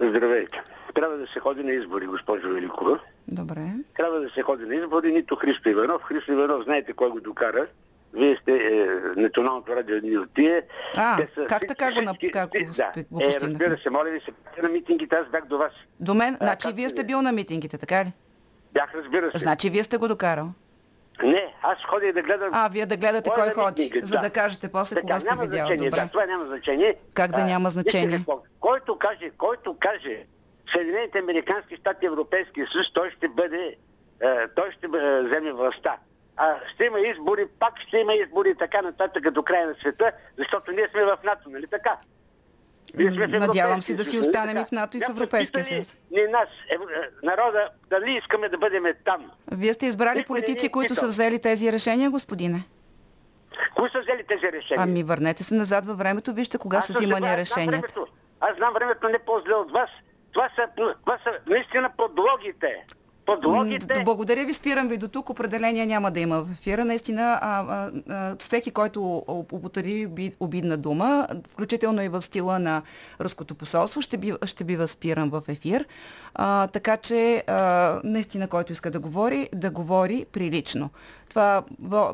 Speaker 11: Здравейте. Трябва да се ходи на избори, госпожо Великова.
Speaker 1: Добре.
Speaker 11: Трябва да се ходи на избори, нито Христо Иванов. Христо Иванов, знаете кой го докара. Вие сте е, националното радио ни от тие.
Speaker 1: А,
Speaker 11: Те са
Speaker 1: как
Speaker 11: всички-
Speaker 1: така го как го
Speaker 11: да.
Speaker 1: го
Speaker 11: е, разбира се, моля ви се, на митингите, аз бях до вас.
Speaker 1: До мен, значи
Speaker 11: как
Speaker 1: вие
Speaker 11: сте
Speaker 1: бил на митингите, така ли?
Speaker 11: Бях, разбира се.
Speaker 1: Значи вие сте го докарал.
Speaker 11: Не, аз ходя да гледам...
Speaker 1: А, вие да гледате
Speaker 11: Кой
Speaker 1: кой
Speaker 11: на
Speaker 1: ходи,
Speaker 11: митинга,
Speaker 1: за
Speaker 11: да.
Speaker 1: да кажете после
Speaker 11: Така,
Speaker 1: кога сте
Speaker 11: няма
Speaker 1: видял.
Speaker 11: значение,
Speaker 1: Добре.
Speaker 11: да, това няма значение.
Speaker 1: Как да няма значение?
Speaker 11: какво, Който каже, който каже Съединените Американски щати, Европейския съюз, той ще бъде, е, той ще е, вземе властта. А ще има избори, пак ще има избори и така нататък до края на света, защото ние сме в НАТО, нали така? Ние сме в
Speaker 1: Надявам се да си
Speaker 11: нали
Speaker 1: останем и в НАТО и в Европейския съюз.
Speaker 11: Ни нас, е, народа, дали искаме да бъдем там.
Speaker 1: Вие сте избрали
Speaker 11: Никой не
Speaker 1: политици, които са взели тези решения, господине.
Speaker 11: Кои са взели тези решения?
Speaker 1: Ами върнете се назад във времето, вижте кога са взимани решенията.
Speaker 11: Аз знам времето не по-зле от вас. Това са, това са наистина подлогите. Подлогите.
Speaker 1: Благодаря ви, спирам ви до тук. Определения няма да има в ефира. Наистина, а, а, а, всеки, който употреби оби- обидна дума, включително и в стила на руското посолство, ще бива, ще бива спиран в ефир. А, така че, а, наистина, който иска да говори, да говори прилично. Това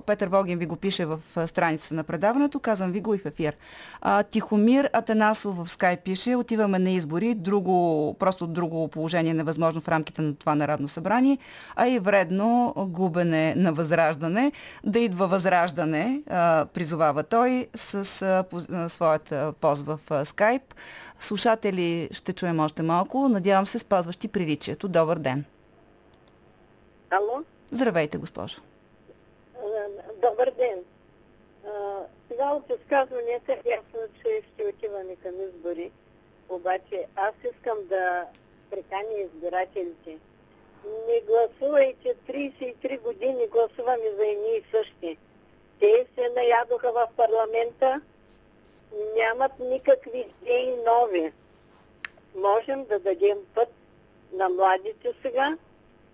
Speaker 1: Петър Вогин ви го пише в а, страницата на предаването, казвам ви го и в ефир. А, Тихомир Атанасов в Скай пише, отиваме на избори, друго, просто друго положение невъзможно в рамките на това народно събрание, а и вредно губене на възраждане. Да идва възраждане, а, призовава той с а, поз- а, своят а, пост в а, скайп. Слушатели ще чуем още малко, надявам се спазващи приличието. Добър ден!
Speaker 4: Ало?
Speaker 1: Здравейте, госпожо.
Speaker 4: Добър ден. Сега от изказванията е ясно, че ще отиваме към избори. Обаче аз искам да приканя избирателите. Не гласувайте 33 години, гласуваме за едни и същи. Те се наядоха в парламента, нямат никакви идеи нови. Можем да дадем път на младите сега.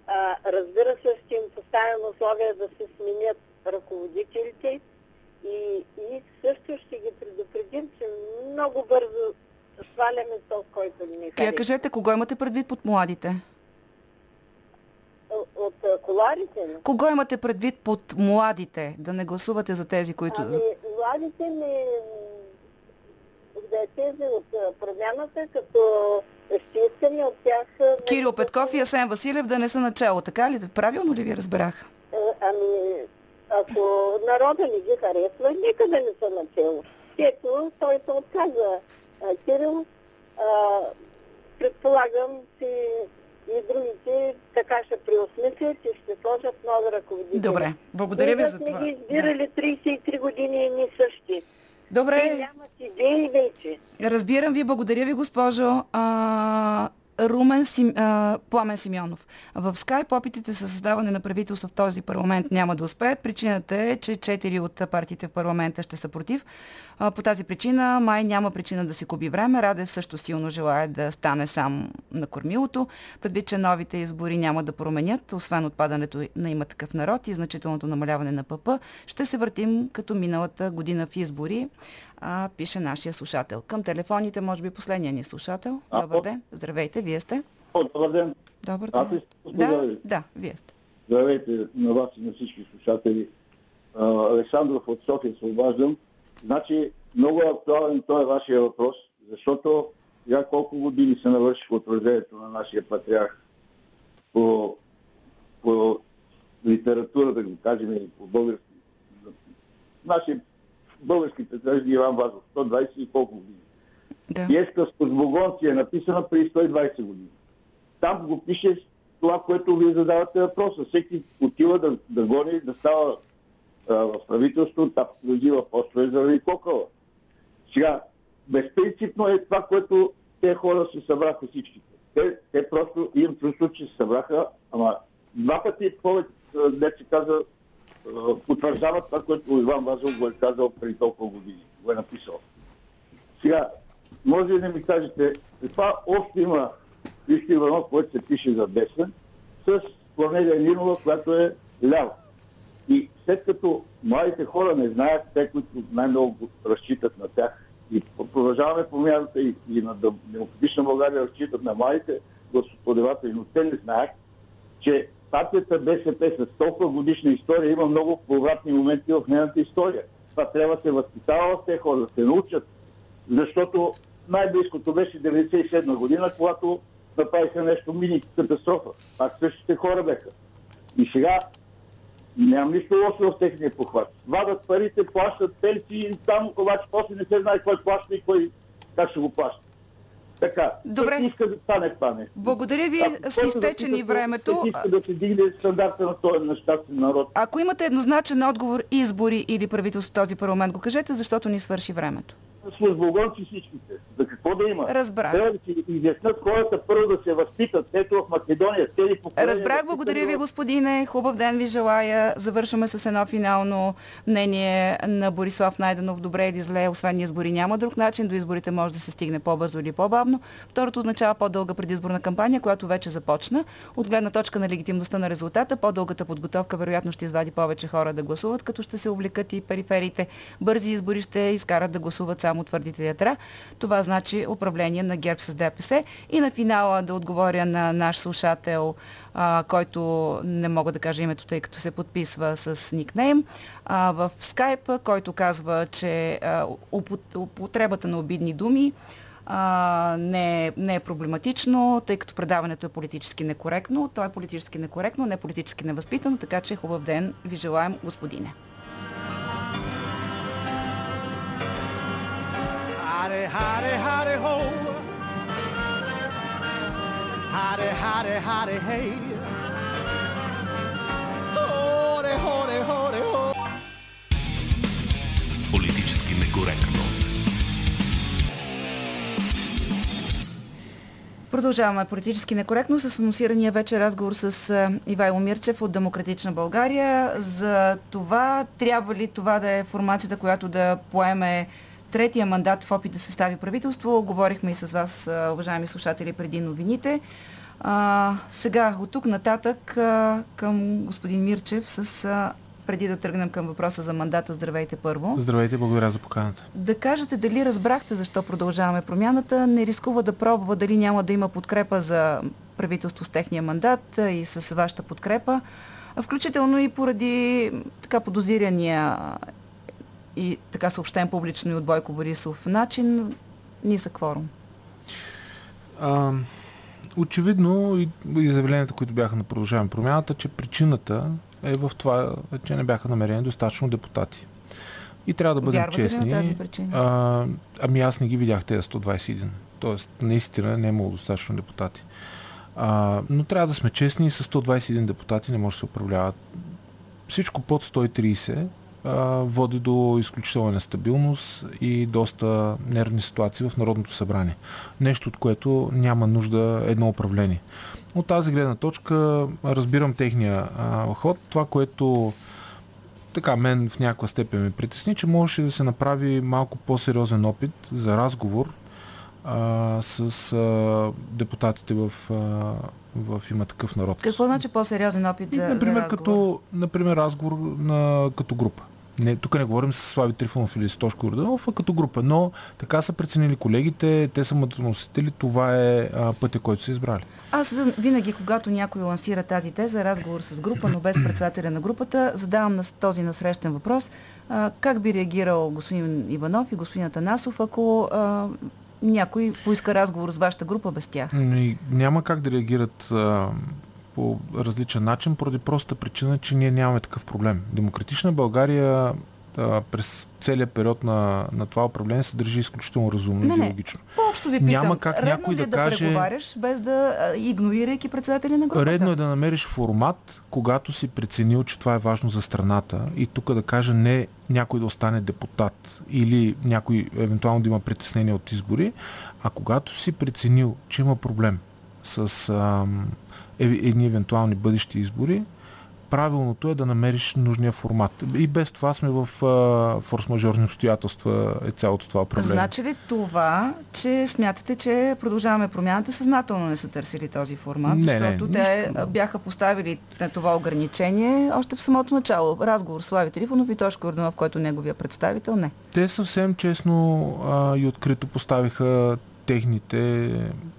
Speaker 4: А, разбира се, ще им поставим условия да се сменят ръководителите и, и също ще ги предупредим, че много бързо сваляме то, който ни
Speaker 1: Вие
Speaker 4: харесва.
Speaker 1: кажете, кого имате предвид под младите?
Speaker 4: От, от коларите ли?
Speaker 1: Кого имате предвид под младите? Да не гласувате за тези, които...
Speaker 4: Ами, младите ми, да е тези от промяната, като ще искаме от тях...
Speaker 1: Кирил Петков и Асен Василев да не са начало, така ли? Правилно ли ви разбрах?
Speaker 4: А, Ами, ако народа не ги харесва, нека да не са начало. Ето, той се отказа. Кирил, а, предполагам, че и другите така ще преосмислят и ще сложат нови ръководители.
Speaker 1: Добре, благодаря ви
Speaker 4: Ние
Speaker 1: за
Speaker 4: сме
Speaker 1: това.
Speaker 4: ги избирали 33 години и ни същи.
Speaker 1: Добре.
Speaker 4: Те нямат идеи вече.
Speaker 1: Разбирам ви, благодаря ви, госпожо. А, Румен Сим, а, Пламен Симеонов. В скайп опитите за създаване на правителство в този парламент няма да успеят. Причината е, че четири от партиите в парламента ще са против. А, по тази причина май няма причина да си губи време. Радев също силно желая да стане сам на кормилото. Предвид, че новите избори няма да променят, освен отпадането на има такъв народ и значителното намаляване на ПП, ще се въртим като миналата година в избори а, пише нашия слушател. Към телефоните, може би последния ни слушател.
Speaker 12: А,
Speaker 1: Добър ден. Здравейте, вие сте.
Speaker 12: О, добър ден.
Speaker 1: Добър
Speaker 12: Аз
Speaker 1: ден.
Speaker 12: сте?
Speaker 1: Да, да, вие сте.
Speaker 12: Здравейте на вас и на всички слушатели. Александров от София се обаждам. Значи, много е актуален той е вашия въпрос, защото сега колко години се навършиха от рождението на нашия патриарх по, по литература, да го кажем, и по български. Нашия български патриарх Иван Вазов, 120 и колко години.
Speaker 1: Да.
Speaker 12: Пиеска с Козбогонци е написана преди 120 години. Там го пише това, което вие задавате въпроса. Всеки отива да, да гони, да става а, в правителство, там взива постове заради кокала. Сега, безпринципно е това, което те хора се събраха всичките. Те, те просто имам чувство, че се събраха, ама два пъти повече, не се каза, а, потвърждават това, което Иван Вазов го е казал преди толкова години. Го е написал. Сега, може ли да ми кажете, каква общо има Христо Иванов, който се пише за десен, с Корнелия Нинова, която е лява. И след като младите хора не знаят, те, които най-много разчитат на тях, и продължаваме промяната и, и на Дем- демократична България разчитат на младите гласоподаватели, но те не знаят, че партията БСП с толкова годишна история има много повратни моменти в нейната история. Това трябва да се възпитава в тези хора, да се научат, защото най-близкото беше 97 година, когато направиха нещо мини катастрофа. Пак същите хора беха. И сега нямам нищо лошо в техния похват. Вадат парите, плащат пенсии, там обаче после не се знае кой плаща и кой как ще го плаща. Така,
Speaker 1: Добре.
Speaker 12: Иска да стане това нещо.
Speaker 1: Благодаря ви,
Speaker 12: Ако
Speaker 1: с
Speaker 12: който
Speaker 1: изтече ни
Speaker 12: да
Speaker 1: времето.
Speaker 12: иска да се дигне стандарта на този нещастен народ.
Speaker 1: Ако имате еднозначен отговор, избори или правителство в този парламент, го кажете, защото ни свърши времето.
Speaker 12: Службогонци всичките. За какво да има?
Speaker 1: Разбрах.
Speaker 12: Трябва да си изяснят хората първо да се възпитат. Ето в Македония, цели поколения.
Speaker 1: Разбрах, благодаря ви, господине. Хубав ден ви желая. Завършваме с едно финално мнение на Борислав Найденов. Добре или зле, освен избори няма друг начин. До изборите може да се стигне по-бързо или по-бавно. Второто означава по-дълга предизборна кампания, която вече започна. От гледна точка на легитимността на резултата, по-дългата подготовка вероятно ще извади повече хора да гласуват, като ще се увлекат и периферите. Бързи избори ще изкарат да гласуват само твърдите ятра. Това значи управление на ГЕРБ с ДПС. И на финала да отговоря на наш слушател, а, който не мога да кажа името, тъй като се подписва с никнейм, а, в скайп, който казва, че а, упот- употребата на обидни думи а, не, е, не е проблематично, тъй като предаването е политически некоректно. То е политически некоректно, не политически невъзпитано, така че хубав ден ви желаем, господине.
Speaker 13: Howdy, howdy, howdy, ho. Howdy, howdy, howdy, hey. Howdy, howdy, howdy, ho. Политически некоректно.
Speaker 1: Продължаваме политически некоректно с анонсирания вече разговор с е, Ивайло Мирчев от Демократична България. За това трябва ли това да е формацията, която да поеме третия мандат в опит да състави правителство. Говорихме и с вас, уважаеми слушатели, преди новините. А, сега, от тук нататък а, към господин Мирчев с а, преди да тръгнем към въпроса за мандата, здравейте първо.
Speaker 14: Здравейте, благодаря за поканата.
Speaker 1: Да кажете дали разбрахте защо продължаваме промяната, не рискува да пробва дали няма да има подкрепа за правителство с техния мандат и с вашата подкрепа, включително и поради така подозирания и така съобщен публично и от Бойко Борисов начин, нисък кворум.
Speaker 14: А, очевидно и изявленията, които бяха на продължаване промяната, че причината е в това, че не бяха намерени достатъчно депутати. И трябва да бъдем
Speaker 1: Вярвате
Speaker 14: честни.
Speaker 1: Ли на тази причина?
Speaker 14: а, ами аз не ги видях тези 121. Тоест, наистина не е имало достатъчно депутати. А, но трябва да сме честни с 121 депутати не може да се управляват. Всичко под 130 а, води до изключителна нестабилност и доста нервни ситуации в Народното събрание. Нещо, от което няма нужда едно управление. От тази гледна точка разбирам техния а, ход. Това, което така мен в някаква степен ме притесни, че можеше да се направи малко по-сериозен опит за разговор а, с а, депутатите в, а, в има такъв народ.
Speaker 1: Какво значи по-сериозен опит за,
Speaker 14: например,
Speaker 1: за разговор?
Speaker 14: като, например, разговор на, като група. Не, тук не говорим с Слави Трифонов или с Тошко Йорданов, а като група. Но така са преценили колегите, те са мъдроносители, това е а, пътя, който са избрали.
Speaker 1: Аз винаги, когато някой лансира тази теза, разговор с група, но без председателя на групата, задавам на този насрещен въпрос. А, как би реагирал господин Иванов и господин Атанасов, ако а, някой поиска разговор с вашата група без тях?
Speaker 14: И няма как да реагират а, по различен начин, поради простата причина, че ние нямаме такъв проблем. Демократична България а, през целият период на, на това управление се държи изключително разумно
Speaker 1: Не,
Speaker 14: и
Speaker 1: ви питам,
Speaker 14: Няма как
Speaker 1: редно
Speaker 14: някой
Speaker 1: ли е
Speaker 14: да
Speaker 1: да
Speaker 14: каже-
Speaker 1: преговаряш без да а, игнорирайки председателя на групата?
Speaker 14: Редно е да намериш формат, когато си преценил, че това е важно за страната и тук да кажа не някой да остане депутат или някой евентуално да има притеснение от избори, а когато си преценил, че има проблем с ам, е, едни евентуални бъдещи избори, правилното е да намериш нужния формат. И без това сме в а, форс-мажорни обстоятелства е цялото това управление.
Speaker 1: Значи ли това, че смятате, че продължаваме промяната съзнателно не са търсили този формат?
Speaker 14: Не, не,
Speaker 1: защото те а, бяха поставили на това ограничение още в самото начало. Разговор с Слави Трифонов и Тошко Йорданов, който е неговия представител, не.
Speaker 14: Те съвсем честно а, и открито поставиха техните,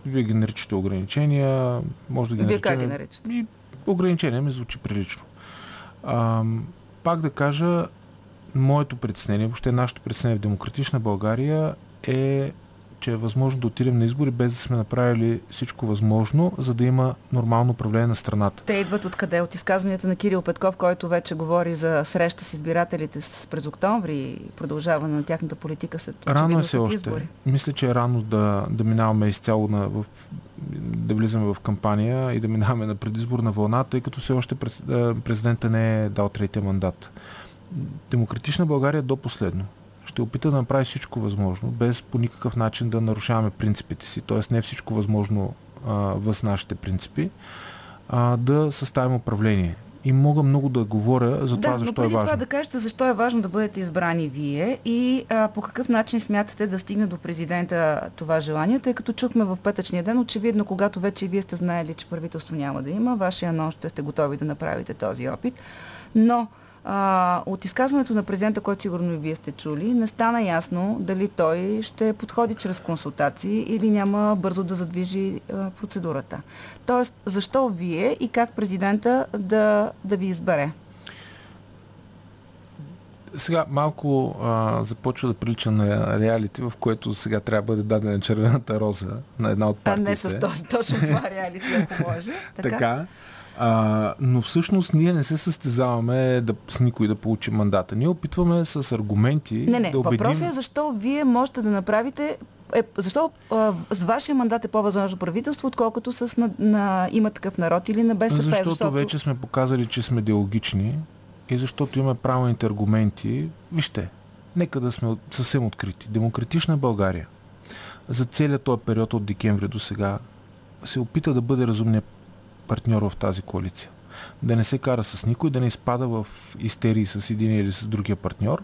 Speaker 14: вие ги наричате ограничения, може да ги
Speaker 1: Вие
Speaker 14: наричаме...
Speaker 1: как ги наричате?
Speaker 14: И ограничение ми звучи прилично. А, пак да кажа, моето притеснение, въобще нашето притеснение в демократична България е, че е възможно да отидем на избори без да сме направили всичко възможно, за да има нормално управление на страната.
Speaker 1: Те идват откъде? От изказванията на Кирил Петков, който вече говори за среща с избирателите през октомври и продължаване на тяхната политика след
Speaker 14: Рано
Speaker 1: очевидно
Speaker 14: е
Speaker 1: след
Speaker 14: още.
Speaker 1: избори.
Speaker 14: Мисля, че е рано да, да минаваме изцяло на, в, да влизаме в кампания и да минаваме на предизборна вълна, тъй като все още е, президента не е дал третия мандат. Демократична България до последно ще опита да направи всичко възможно, без по никакъв начин да нарушаваме принципите си, т.е. не всичко възможно а, въз нашите принципи, а, да съставим управление. И мога много да говоря за това,
Speaker 1: да,
Speaker 14: защо
Speaker 1: но
Speaker 14: е
Speaker 1: преди
Speaker 14: важно.
Speaker 1: това да кажете защо е важно да бъдете избрани вие и а, по какъв начин смятате да стигне до президента това желание, тъй като чухме в петъчния ден, очевидно, когато вече вие сте знаели, че правителство няма да има, вашия нощ ще сте готови да направите този опит. Но а, от изказването на президента, който сигурно и вие сте чули, не стана ясно дали той ще подходи чрез консултации или няма бързо да задвижи а, процедурата. Тоест, защо вие и как президента да, да ви избере?
Speaker 14: Сега малко а, започва да прилича на реалити, в което сега трябва да бъде дадена червената роза на една от
Speaker 1: А
Speaker 14: партиите.
Speaker 1: не с този, точно това *laughs* реалити, ако може. Така.
Speaker 14: Така. А, но всъщност ние не се състезаваме да, с никой да получи мандата. Ние опитваме с аргументи
Speaker 1: Не, не,
Speaker 14: да убедим...
Speaker 1: въпросът е защо вие можете да направите е, защо а, с вашия мандат е по-възможно правителство, отколкото с на, на има такъв народ или на БСП?
Speaker 14: защото,
Speaker 1: защото
Speaker 14: вече сме показали, че сме диалогични и защото имаме правилните аргументи. Вижте, нека да сме съвсем открити. Демократична България за целият този период от декември до сега се опита да бъде разумният партньор в тази коалиция. Да не се кара с никой, да не изпада в истерии с един или с другия партньор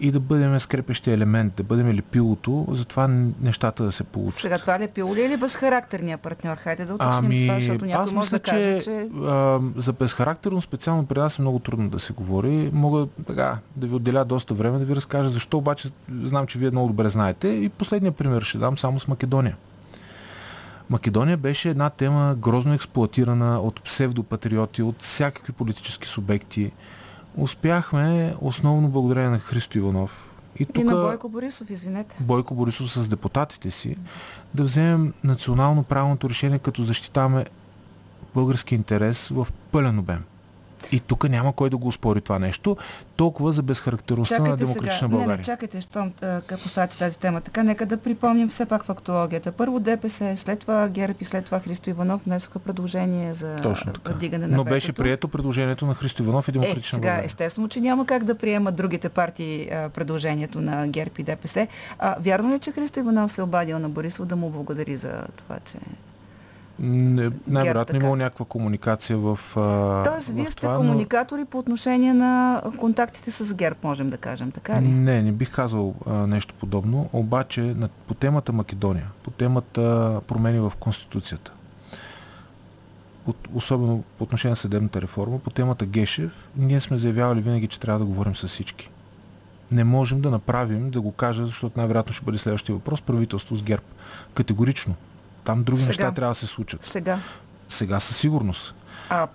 Speaker 14: и да бъдем скрепещия елемент, да бъдем лепилото, затова нещата да се получат.
Speaker 1: Сега това лепило ли е или безхарактерния партньор? Хайде да уточним
Speaker 14: ами,
Speaker 1: това, защото някой
Speaker 14: аз
Speaker 1: може
Speaker 14: мисля,
Speaker 1: да каже,
Speaker 14: че,
Speaker 1: че...
Speaker 14: А, за безхарактерно специално при нас е много трудно да се говори. Мога така, да ви отделя доста време да ви разкажа защо, обаче знам, че вие много добре знаете. И последния пример ще дам само с Македония. Македония беше една тема грозно експлуатирана от псевдопатриоти, от всякакви политически субекти. Успяхме, основно благодарение на Христо Иванов.
Speaker 1: И, тук, и на Бойко Борисов, извинете.
Speaker 14: Бойко Борисов с депутатите си, да вземем национално правилното решение, като защитаваме български интерес в пълен обем. И тук няма кой да го успори това нещо. Толкова за безхарактерността
Speaker 1: чакайте
Speaker 14: на демократична
Speaker 1: сега.
Speaker 14: България.
Speaker 1: Не, не, чакайте, щом поставяте тази тема. Така, нека да припомним все пак фактологията. Първо ДПС, след това ГЕРБ и след това Христо Иванов внесоха предложение за
Speaker 14: Точно така.
Speaker 1: вдигане на
Speaker 14: Но
Speaker 1: ветото.
Speaker 14: беше прието предложението на Христо Иванов и демократична
Speaker 1: е, сега,
Speaker 14: България.
Speaker 1: естествено, че няма как да приемат другите партии а, предложението на ГЕРБ и ДПС. А, вярно ли, е, че Христо Иванов се е обадил на Борисов да му благодари за това, че
Speaker 14: най-вероятно имало някаква комуникация в. А,
Speaker 1: Тоест,
Speaker 14: в
Speaker 1: вие сте
Speaker 14: това,
Speaker 1: комуникатори но... по отношение на контактите с ГЕРБ, можем да кажем, така ли?
Speaker 14: Не, не бих казал а, нещо подобно. Обаче на, по темата Македония, по темата промени в Конституцията, от, особено по отношение на съдебната реформа, по темата Гешев, ние сме заявявали винаги, че трябва да говорим с всички. Не можем да направим, да го кажа, защото най-вероятно ще бъде следващия въпрос, правителство с ГЕРБ. Категорично. Там други
Speaker 1: Сега.
Speaker 14: неща трябва да се случат.
Speaker 1: Сега.
Speaker 14: Сега със сигурност.
Speaker 1: А,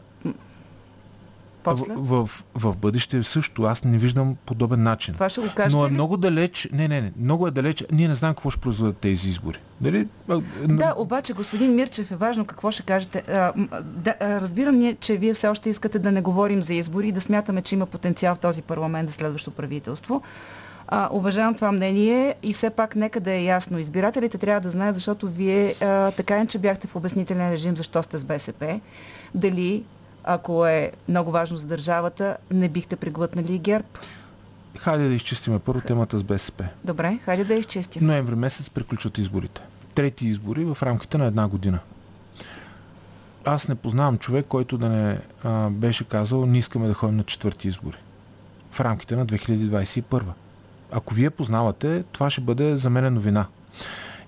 Speaker 1: после?
Speaker 14: В, в, в бъдеще също. Аз не виждам подобен начин.
Speaker 1: Това ще го кажете
Speaker 14: Но е
Speaker 1: ли?
Speaker 14: много далеч. Не, не, не. Много е далеч. Ние не знаем какво ще произведат тези избори. Дали?
Speaker 1: Да, обаче, господин Мирчев, е важно какво ще кажете. А, да, разбирам ние, че вие все още искате да не говорим за избори и да смятаме, че има потенциал в този парламент за следващо правителство. А, уважавам това мнение и все пак нека да е ясно. Избирателите трябва да знаят, защото вие а, така е, че бяхте в обяснителен режим, защо сте с БСП. Дали, ако е много важно за държавата, не бихте преглътнали ГЕРБ?
Speaker 14: Хайде да изчистиме първо темата с БСП.
Speaker 1: Добре, хайде да изчистим.
Speaker 14: Ноември месец приключват изборите. Трети избори в рамките на една година. Аз не познавам човек, който да не а, беше казал, не искаме да ходим на четвърти избори. В рамките на 2021. Ако вие познавате, това ще бъде за мен новина.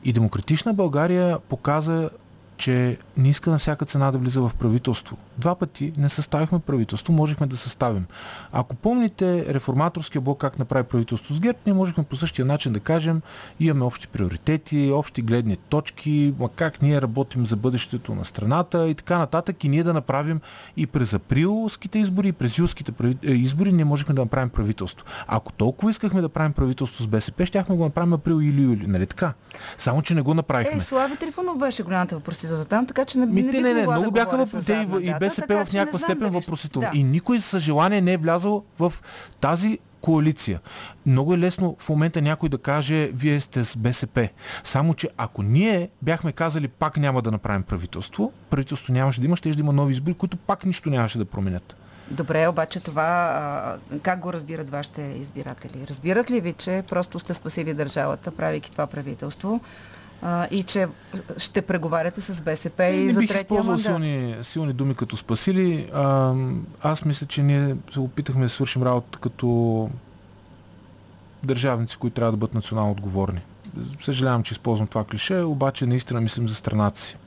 Speaker 14: И Демократична България показа, че не иска на всяка цена да влиза в правителство. Два пъти не съставихме правителство, можехме да съставим. Ако помните реформаторския блок как направи правителство с ГЕРБ, ние можехме по същия начин да кажем, имаме общи приоритети, общи гледни точки, ма как ние работим за бъдещето на страната и така нататък. И ние да направим и през априлските избори, и през юлските избори, ние можехме да направим правителство. Ако толкова искахме да правим правителство с БСП, щяхме го направим април или юли, нали така? Само, че не го направихме.
Speaker 1: Е, Слави Трифонов беше голямата въпросителна там, така че не,
Speaker 14: Ми,
Speaker 1: не,
Speaker 14: не, не, не, много бяха въпросите и, и БСП
Speaker 1: дата,
Speaker 14: в някаква степен
Speaker 1: да
Speaker 14: въпросително.
Speaker 1: Да.
Speaker 14: И никой със желание не е влязъл в тази коалиция. Много е лесно в момента някой да каже, вие сте с БСП. Само, че ако ние бяхме казали, пак няма да направим правителство, правителство нямаше да има, ще да има нови избори, които пак нищо нямаше да променят.
Speaker 1: Добре, обаче това а, как го разбират вашите избиратели? Разбират ли ви, че просто сте спасили държавата, правейки това правителство? А, и че ще преговаряте с БСП и,
Speaker 14: Е, не
Speaker 1: за
Speaker 14: бих
Speaker 1: третия мандат.
Speaker 14: силни, силни думи като спасили. А, аз мисля, че ние се опитахме да свършим работа като държавници, които трябва да бъдат национално отговорни. Съжалявам, че използвам това клише, обаче наистина мислим за страната си.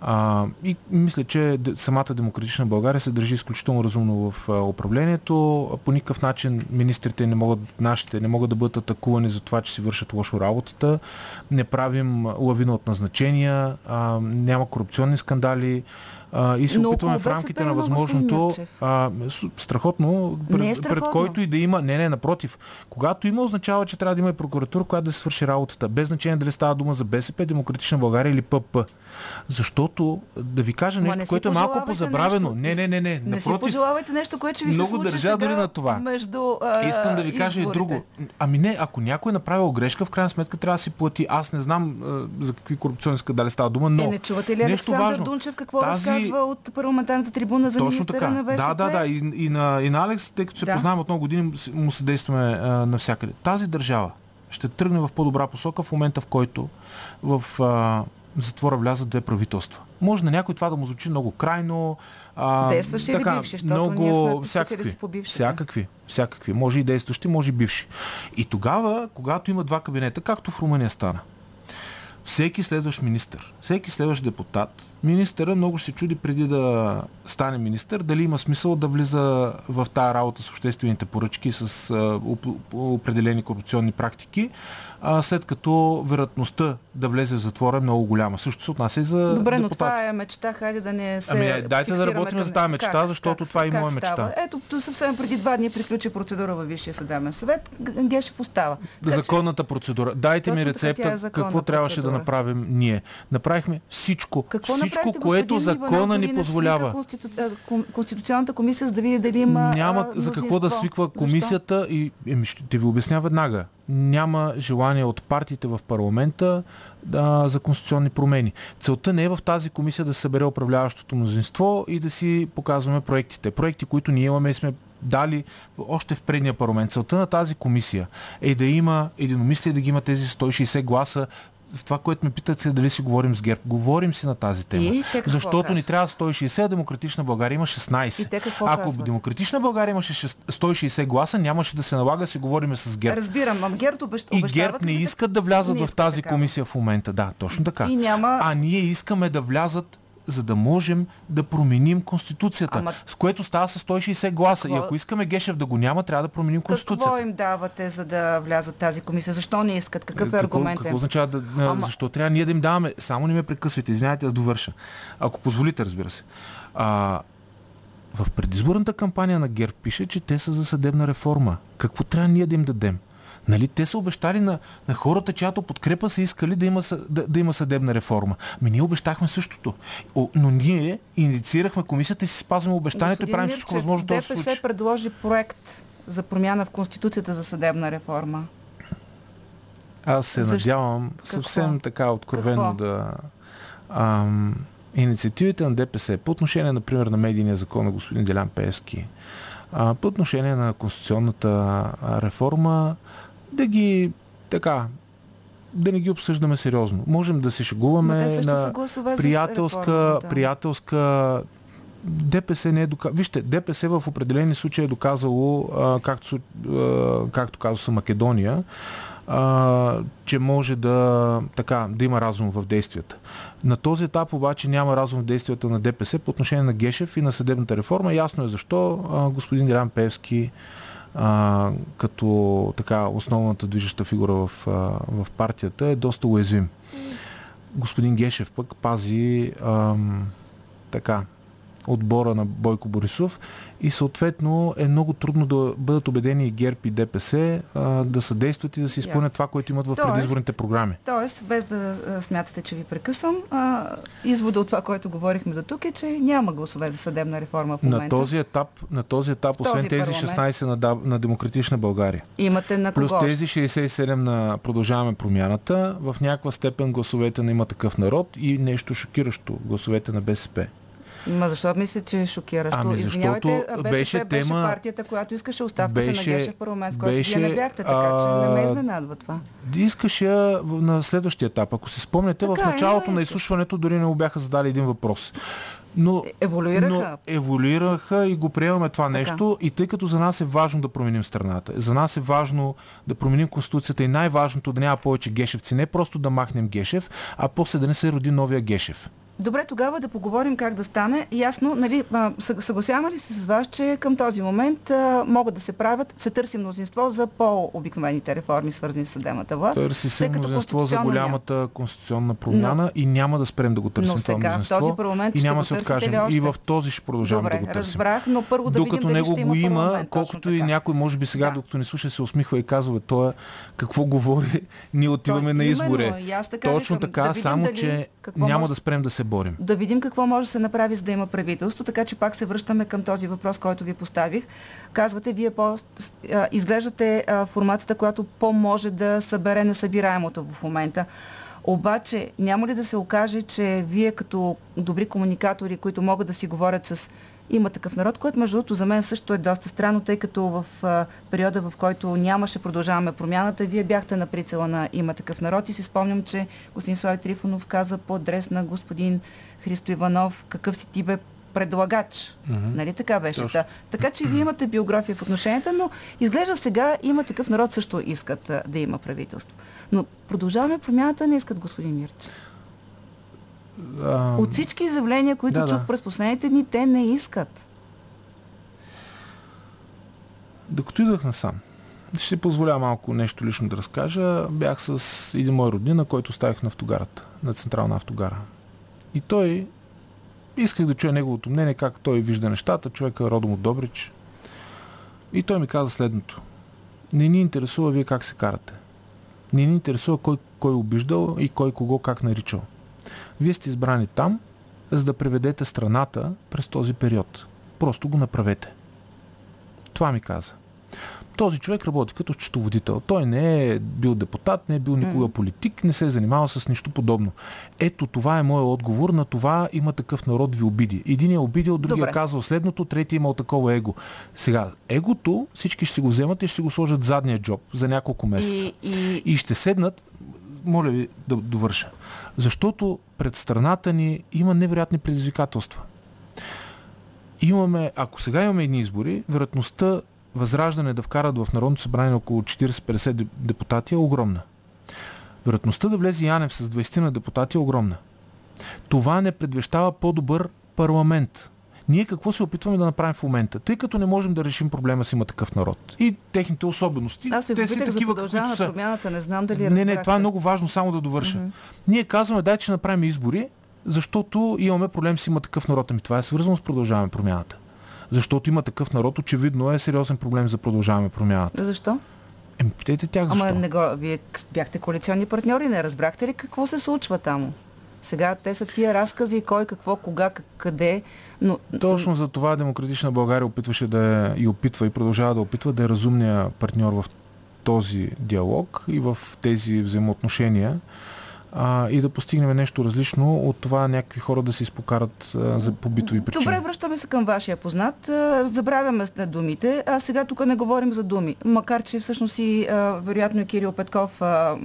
Speaker 14: А, и мисля, че самата демократична България се държи изключително разумно в управлението. По никакъв начин министрите не могат, нашите не могат да бъдат атакувани за това, че си вършат лошо работата. Не правим лавина от назначения, а, няма корупционни скандали а, и се
Speaker 1: Но
Speaker 14: опитваме в рамките
Speaker 1: БСП
Speaker 14: на възможното а, страхотно, пред,
Speaker 1: Не е
Speaker 14: пред
Speaker 1: страхотно.
Speaker 14: който и да има. Не, не, напротив. Когато има, означава, че трябва да има и прокуратура, която да се свърши работата. Без значение дали става дума за БСП, Демократична България или ПП. Защото, да ви кажа нещо,
Speaker 1: не си
Speaker 14: което е малко позабравено.
Speaker 1: нещо.
Speaker 14: Не, не, не, не.
Speaker 1: Не си
Speaker 14: Напротив,
Speaker 1: пожелавайте нещо, което ще ви се
Speaker 14: много
Speaker 1: случи
Speaker 14: държа дори на това.
Speaker 1: между а,
Speaker 14: Искам да ви кажа
Speaker 1: изборите.
Speaker 14: и друго. Ами не, ако някой е направил грешка, в крайна сметка трябва да си плати. Аз не знам а, за какви корупционни скандали става дума, но
Speaker 1: е, не чувате ли
Speaker 14: нещо
Speaker 1: Александър
Speaker 14: важно.
Speaker 1: Дунчев какво
Speaker 14: Тази-
Speaker 1: разказва от парламентарната трибуна за
Speaker 14: Точно така.
Speaker 1: на БСП?
Speaker 14: Да, да, да. И, и, на, и на Алекс, тъй като се
Speaker 1: Да.
Speaker 14: познаваме от много години, му съдействаме а, навсякъде. Тази държава ще тръгне в по-добра посока в момента, в който в а, затвора влязат две правителства. Може на някой това да му звучи много крайно. А,
Speaker 1: Действащи или бивши?
Speaker 14: Много
Speaker 1: ние сме
Speaker 14: всякакви,
Speaker 1: по
Speaker 14: всякакви, всякакви. Може и действащи, може и бивши. И тогава, когато има два кабинета, както в Румъния стана, всеки следващ министър, всеки следващ депутат, министъра много се чуди преди да стане министър, дали има смисъл да влиза в тая работа с обществените поръчки, с определени корупционни практики, а, след като вероятността да влезе в затвора е много голяма. Също се отнася и за
Speaker 1: Добре, но
Speaker 14: депутати.
Speaker 1: това е мечта, хайде да не се
Speaker 14: Ами, дайте да работим
Speaker 1: към
Speaker 14: за тази мечта, защото това е и
Speaker 1: как
Speaker 14: моя мечта.
Speaker 1: става? Ето, то съвсем преди два дни приключи процедура във Висшия съдебен съвет. Гешев остава. Така че-
Speaker 14: Законната процедура. Дайте ми
Speaker 1: е
Speaker 14: рецепта
Speaker 1: законна
Speaker 14: какво трябваше да. Направим ние. Направихме всичко.
Speaker 1: Какво
Speaker 14: всичко, което закона ни позволява.
Speaker 1: Конститу... Конституционната комисия, за да види дали има
Speaker 14: Няма
Speaker 1: а,
Speaker 14: за какво да свиква
Speaker 1: Защо?
Speaker 14: комисията и еми, ще ви обясня веднага. Няма желание от партиите в парламента да, за конституционни промени. Целта не е в тази комисия да се събере управляващото мнозинство и да си показваме проектите. Проекти, които ние имаме и сме дали още в предния парламент. Целта на тази комисия е да има единомислие, да ги има тези 160 гласа това, което ме питате, дали си говорим с ГЕРБ. Говорим си на тази тема.
Speaker 1: И
Speaker 14: Защото ни
Speaker 1: казват?
Speaker 14: трябва 160, а Демократична България има 16.
Speaker 1: И те какво
Speaker 14: Ако
Speaker 1: казват?
Speaker 14: Демократична България имаше шест- 160 гласа, нямаше да се налага да си говорим с ГЕРБ.
Speaker 1: Разбирам, ам ГЕРБ обещ...
Speaker 14: И ГЕРБ не искат да влязат в тази
Speaker 1: такава.
Speaker 14: комисия в момента. Да, точно така.
Speaker 1: И няма-
Speaker 14: А ние искаме да влязат за да можем да променим Конституцията,
Speaker 1: Ама-
Speaker 14: с което става с 160 гласа. И
Speaker 1: Какво-
Speaker 14: ако искаме Гешев да го няма, трябва да променим Конституцията.
Speaker 1: Какво им давате, за да влязат тази комисия? Защо не искат? Какъв е
Speaker 14: Какво,
Speaker 1: аргументът?
Speaker 14: какво означава да... Ама- Защо трябва ние да им даваме? Само не ме прекъсвайте, извинявайте да довърша. Ако позволите, разбира се. А, в предизборната кампания на ГЕРБ пише, че те са за съдебна реформа. Какво трябва ние да им дадем? Нали, те са обещали на, на хората, чиято подкрепа са искали да има, да, да има съдебна реформа. Ми ние обещахме същото. О, но ние инициирахме комисията и си спазваме обещанието и правим всичко възможно да се
Speaker 1: ДПС
Speaker 14: случи.
Speaker 1: предложи проект за промяна в Конституцията за съдебна реформа.
Speaker 14: Аз се
Speaker 1: Защо?
Speaker 14: надявам
Speaker 1: Какво?
Speaker 14: съвсем така откровено
Speaker 1: Какво?
Speaker 14: да... Ам, инициативите на ДПС по отношение, например, на медийния закон на господин Делян Пеевски, а, по отношение на конституционната реформа, да ги така да не ги обсъждаме сериозно. Можем да се шегуваме на приятелска, приятелска ДПС не е доказало. Вижте, ДПС в определени случаи е доказало, а, както, а, както казва Македония, а, че може да, така, да има разум в действията. На този етап обаче няма разум в действията на ДПС по отношение на Гешев и на съдебната реформа. Ясно е защо а, господин Дилян Певски а, като така основната движеща фигура в, а, в партията е доста уязвим. Господин Гешев пък пази ам, така отбора на Бойко Борисов и съответно е много трудно да бъдат убедени и ГЕРБ и ДПС а, да съдействат и да си изпълнят това, което имат в
Speaker 1: Тоест-
Speaker 14: предизборните програми.
Speaker 1: Тоест, без да смятате, че ви прекъсвам, а, извода от това, което говорихме до тук е, че няма гласове за съдебна реформа в момента.
Speaker 14: На този етап, на този етап
Speaker 1: този
Speaker 14: освен тези
Speaker 1: парламент.
Speaker 14: 16 на, на Демократична България,
Speaker 1: Имате на
Speaker 14: плюс
Speaker 1: кого?
Speaker 14: тези 67 на Продължаваме промяната, в някаква степен гласовете на има такъв народ и нещо шокиращо, гласовете на БСП.
Speaker 1: Ма защо мислите, че е шокиращо?
Speaker 14: Ами, защото
Speaker 1: БСП
Speaker 14: беше
Speaker 1: беше
Speaker 14: тема-
Speaker 1: партията, която искаше оставката
Speaker 14: беше-
Speaker 1: на Гешев в парламент, в който
Speaker 14: беше,
Speaker 1: вие не бяхте, така че не ме изненадва това.
Speaker 14: Искаше в- на следващия етап. Ако се спомняте, в
Speaker 1: Така е,
Speaker 14: началото
Speaker 1: но
Speaker 14: на
Speaker 1: е.
Speaker 14: изслушването дори не му бяха задали един въпрос. Но,
Speaker 1: Еволюираха.
Speaker 14: но еволюираха и го приемаме това
Speaker 1: Така.
Speaker 14: нещо. И тъй като за нас е важно да променим страната, за нас е важно да променим Конституцията и най-важното да няма повече Гешевци. Не просто да махнем Гешев, а после да не се роди новия Гешев.
Speaker 1: Добре, тогава да поговорим как да стане. Ясно, нали, съгласяваме ли се с вас, че към този момент а, могат да се правят, се търси мнозинство за по-обикновените реформи, свързани с съдебната власт?
Speaker 14: Търси се мнозинство за
Speaker 1: конституционно няма.
Speaker 14: голямата конституционна промяна и няма да спрем да го търсим
Speaker 1: Но
Speaker 14: това
Speaker 1: сега, в
Speaker 14: мнозинство.
Speaker 1: този парламент
Speaker 14: и няма да се откажем. И в този ще продължаваме
Speaker 1: Добре,
Speaker 14: да го търсим.
Speaker 1: разбрах, но първо да
Speaker 14: докато
Speaker 1: видим
Speaker 14: него
Speaker 1: ще
Speaker 14: го
Speaker 1: има
Speaker 14: колкото и някой може би сега,
Speaker 1: Да.
Speaker 14: докато ни слуша, се усмихва и казва, той какво говори, *laughs* ние отиваме
Speaker 1: Той-
Speaker 14: на избори.
Speaker 1: така
Speaker 14: Точно така,
Speaker 1: да
Speaker 14: само
Speaker 1: дали
Speaker 14: че няма
Speaker 1: може-
Speaker 14: да спрем да се борим.
Speaker 1: да видим какво може да се направи, за да има правителство, така че пак се връщаме към този въпрос, който ви поставих. Казвате, вие по, изглеждате формацията, която по-може да събере несъбираемото в момента. Обаче, няма ли да се окаже, че вие като добри комуникатори, които могат да си говорят с има такъв народ, който между другото за мен също е доста странно, тъй като в а, периода, в който нямаше продължаваме промяната, вие бяхте на прицела на има такъв народ и си спомням, че господин Слави Трифонов каза по адрес на господин Христо Иванов какъв си ти бе предлагач.
Speaker 14: Мгм.
Speaker 1: Нали така беше?
Speaker 14: Точно.
Speaker 1: Та, така че вие имате биография в отношенията, но изглежда сега има такъв народ също искат а, да има правителство. Но продължаваме промяната, не искат господин Мирчев.
Speaker 14: А,
Speaker 1: От всички изявления, които
Speaker 14: да, да.
Speaker 1: чух през последните дни, те не искат.
Speaker 14: Докато идвах насам, ще си позволя малко нещо лично да разкажа. Бях с един мой роднина, който ставих на автогарата, на централна автогара. И той, исках да чуя неговото мнение, как той вижда нещата, човека е родом от Добрич. И той ми каза следното. Не ни интересува вие как се карате. Не ни интересува кой, кой обиждал и кой кого как наричал. Вие сте избрани там, за да преведете страната през този период. Просто го направете. Това ми каза. Този човек работи като счетоводител. Той не е бил депутат, не е бил никога политик, не се е занимавал с нищо подобно. Ето това е моят отговор на това има такъв народ ви обиди. Един е обидил, другия
Speaker 1: Добре.
Speaker 14: е казал следното, третия имал такова его. Сега, егото всички ще си го вземат и ще си го сложат в задния джоб за няколко месеца.
Speaker 1: И, и,
Speaker 14: И ще седнат, моля ви да довърша, защото пред страната ни има невероятни предизвикателства. Имаме, ако сега имаме едни избори, вероятността Възраждане да вкарат в Народното събрание около 40-50 деп- депутати е огромна. Вероятността да влезе Янев с 20 на депутати е огромна. Това не предвещава по-добър парламент. Ние какво се опитваме да направим в момента? Тъй като не можем да решим проблема с има такъв народ. И техните особености.
Speaker 1: аз ви
Speaker 14: те си
Speaker 1: за
Speaker 14: такива,
Speaker 1: продължаване
Speaker 14: каквито са.
Speaker 1: промяната, не знам дали
Speaker 14: Не, не, това е много важно, само да довърша.
Speaker 1: Мгм.
Speaker 14: Ние казваме, дайте ще направим избори, защото имаме проблем с има такъв народ. Ами това е свързано с продължаваме промяната. Защото има такъв народ, очевидно е сериозен проблем за продължаваме промяната.
Speaker 1: Защо?
Speaker 14: Еми, питайте тях защо.
Speaker 1: Ама не го, вие бяхте коалиционни партньори, не разбрахте ли какво се случва там? Сега те са тия разкази, кой, какво, кога, къде, но
Speaker 14: Точно за това Демократична България опитваше да е, и опитва и продължава да опитва да е разумния партньор в този диалог и в тези взаимоотношения а, и да постигнем нещо различно от това някакви хора да се изпокарат а, за по битови причини.
Speaker 1: Добре, връщаме се към вашия познат. Забравяме с- думите, а сега тук не говорим за думи. Макар, че всъщност и а, вероятно и Кирил Петков а,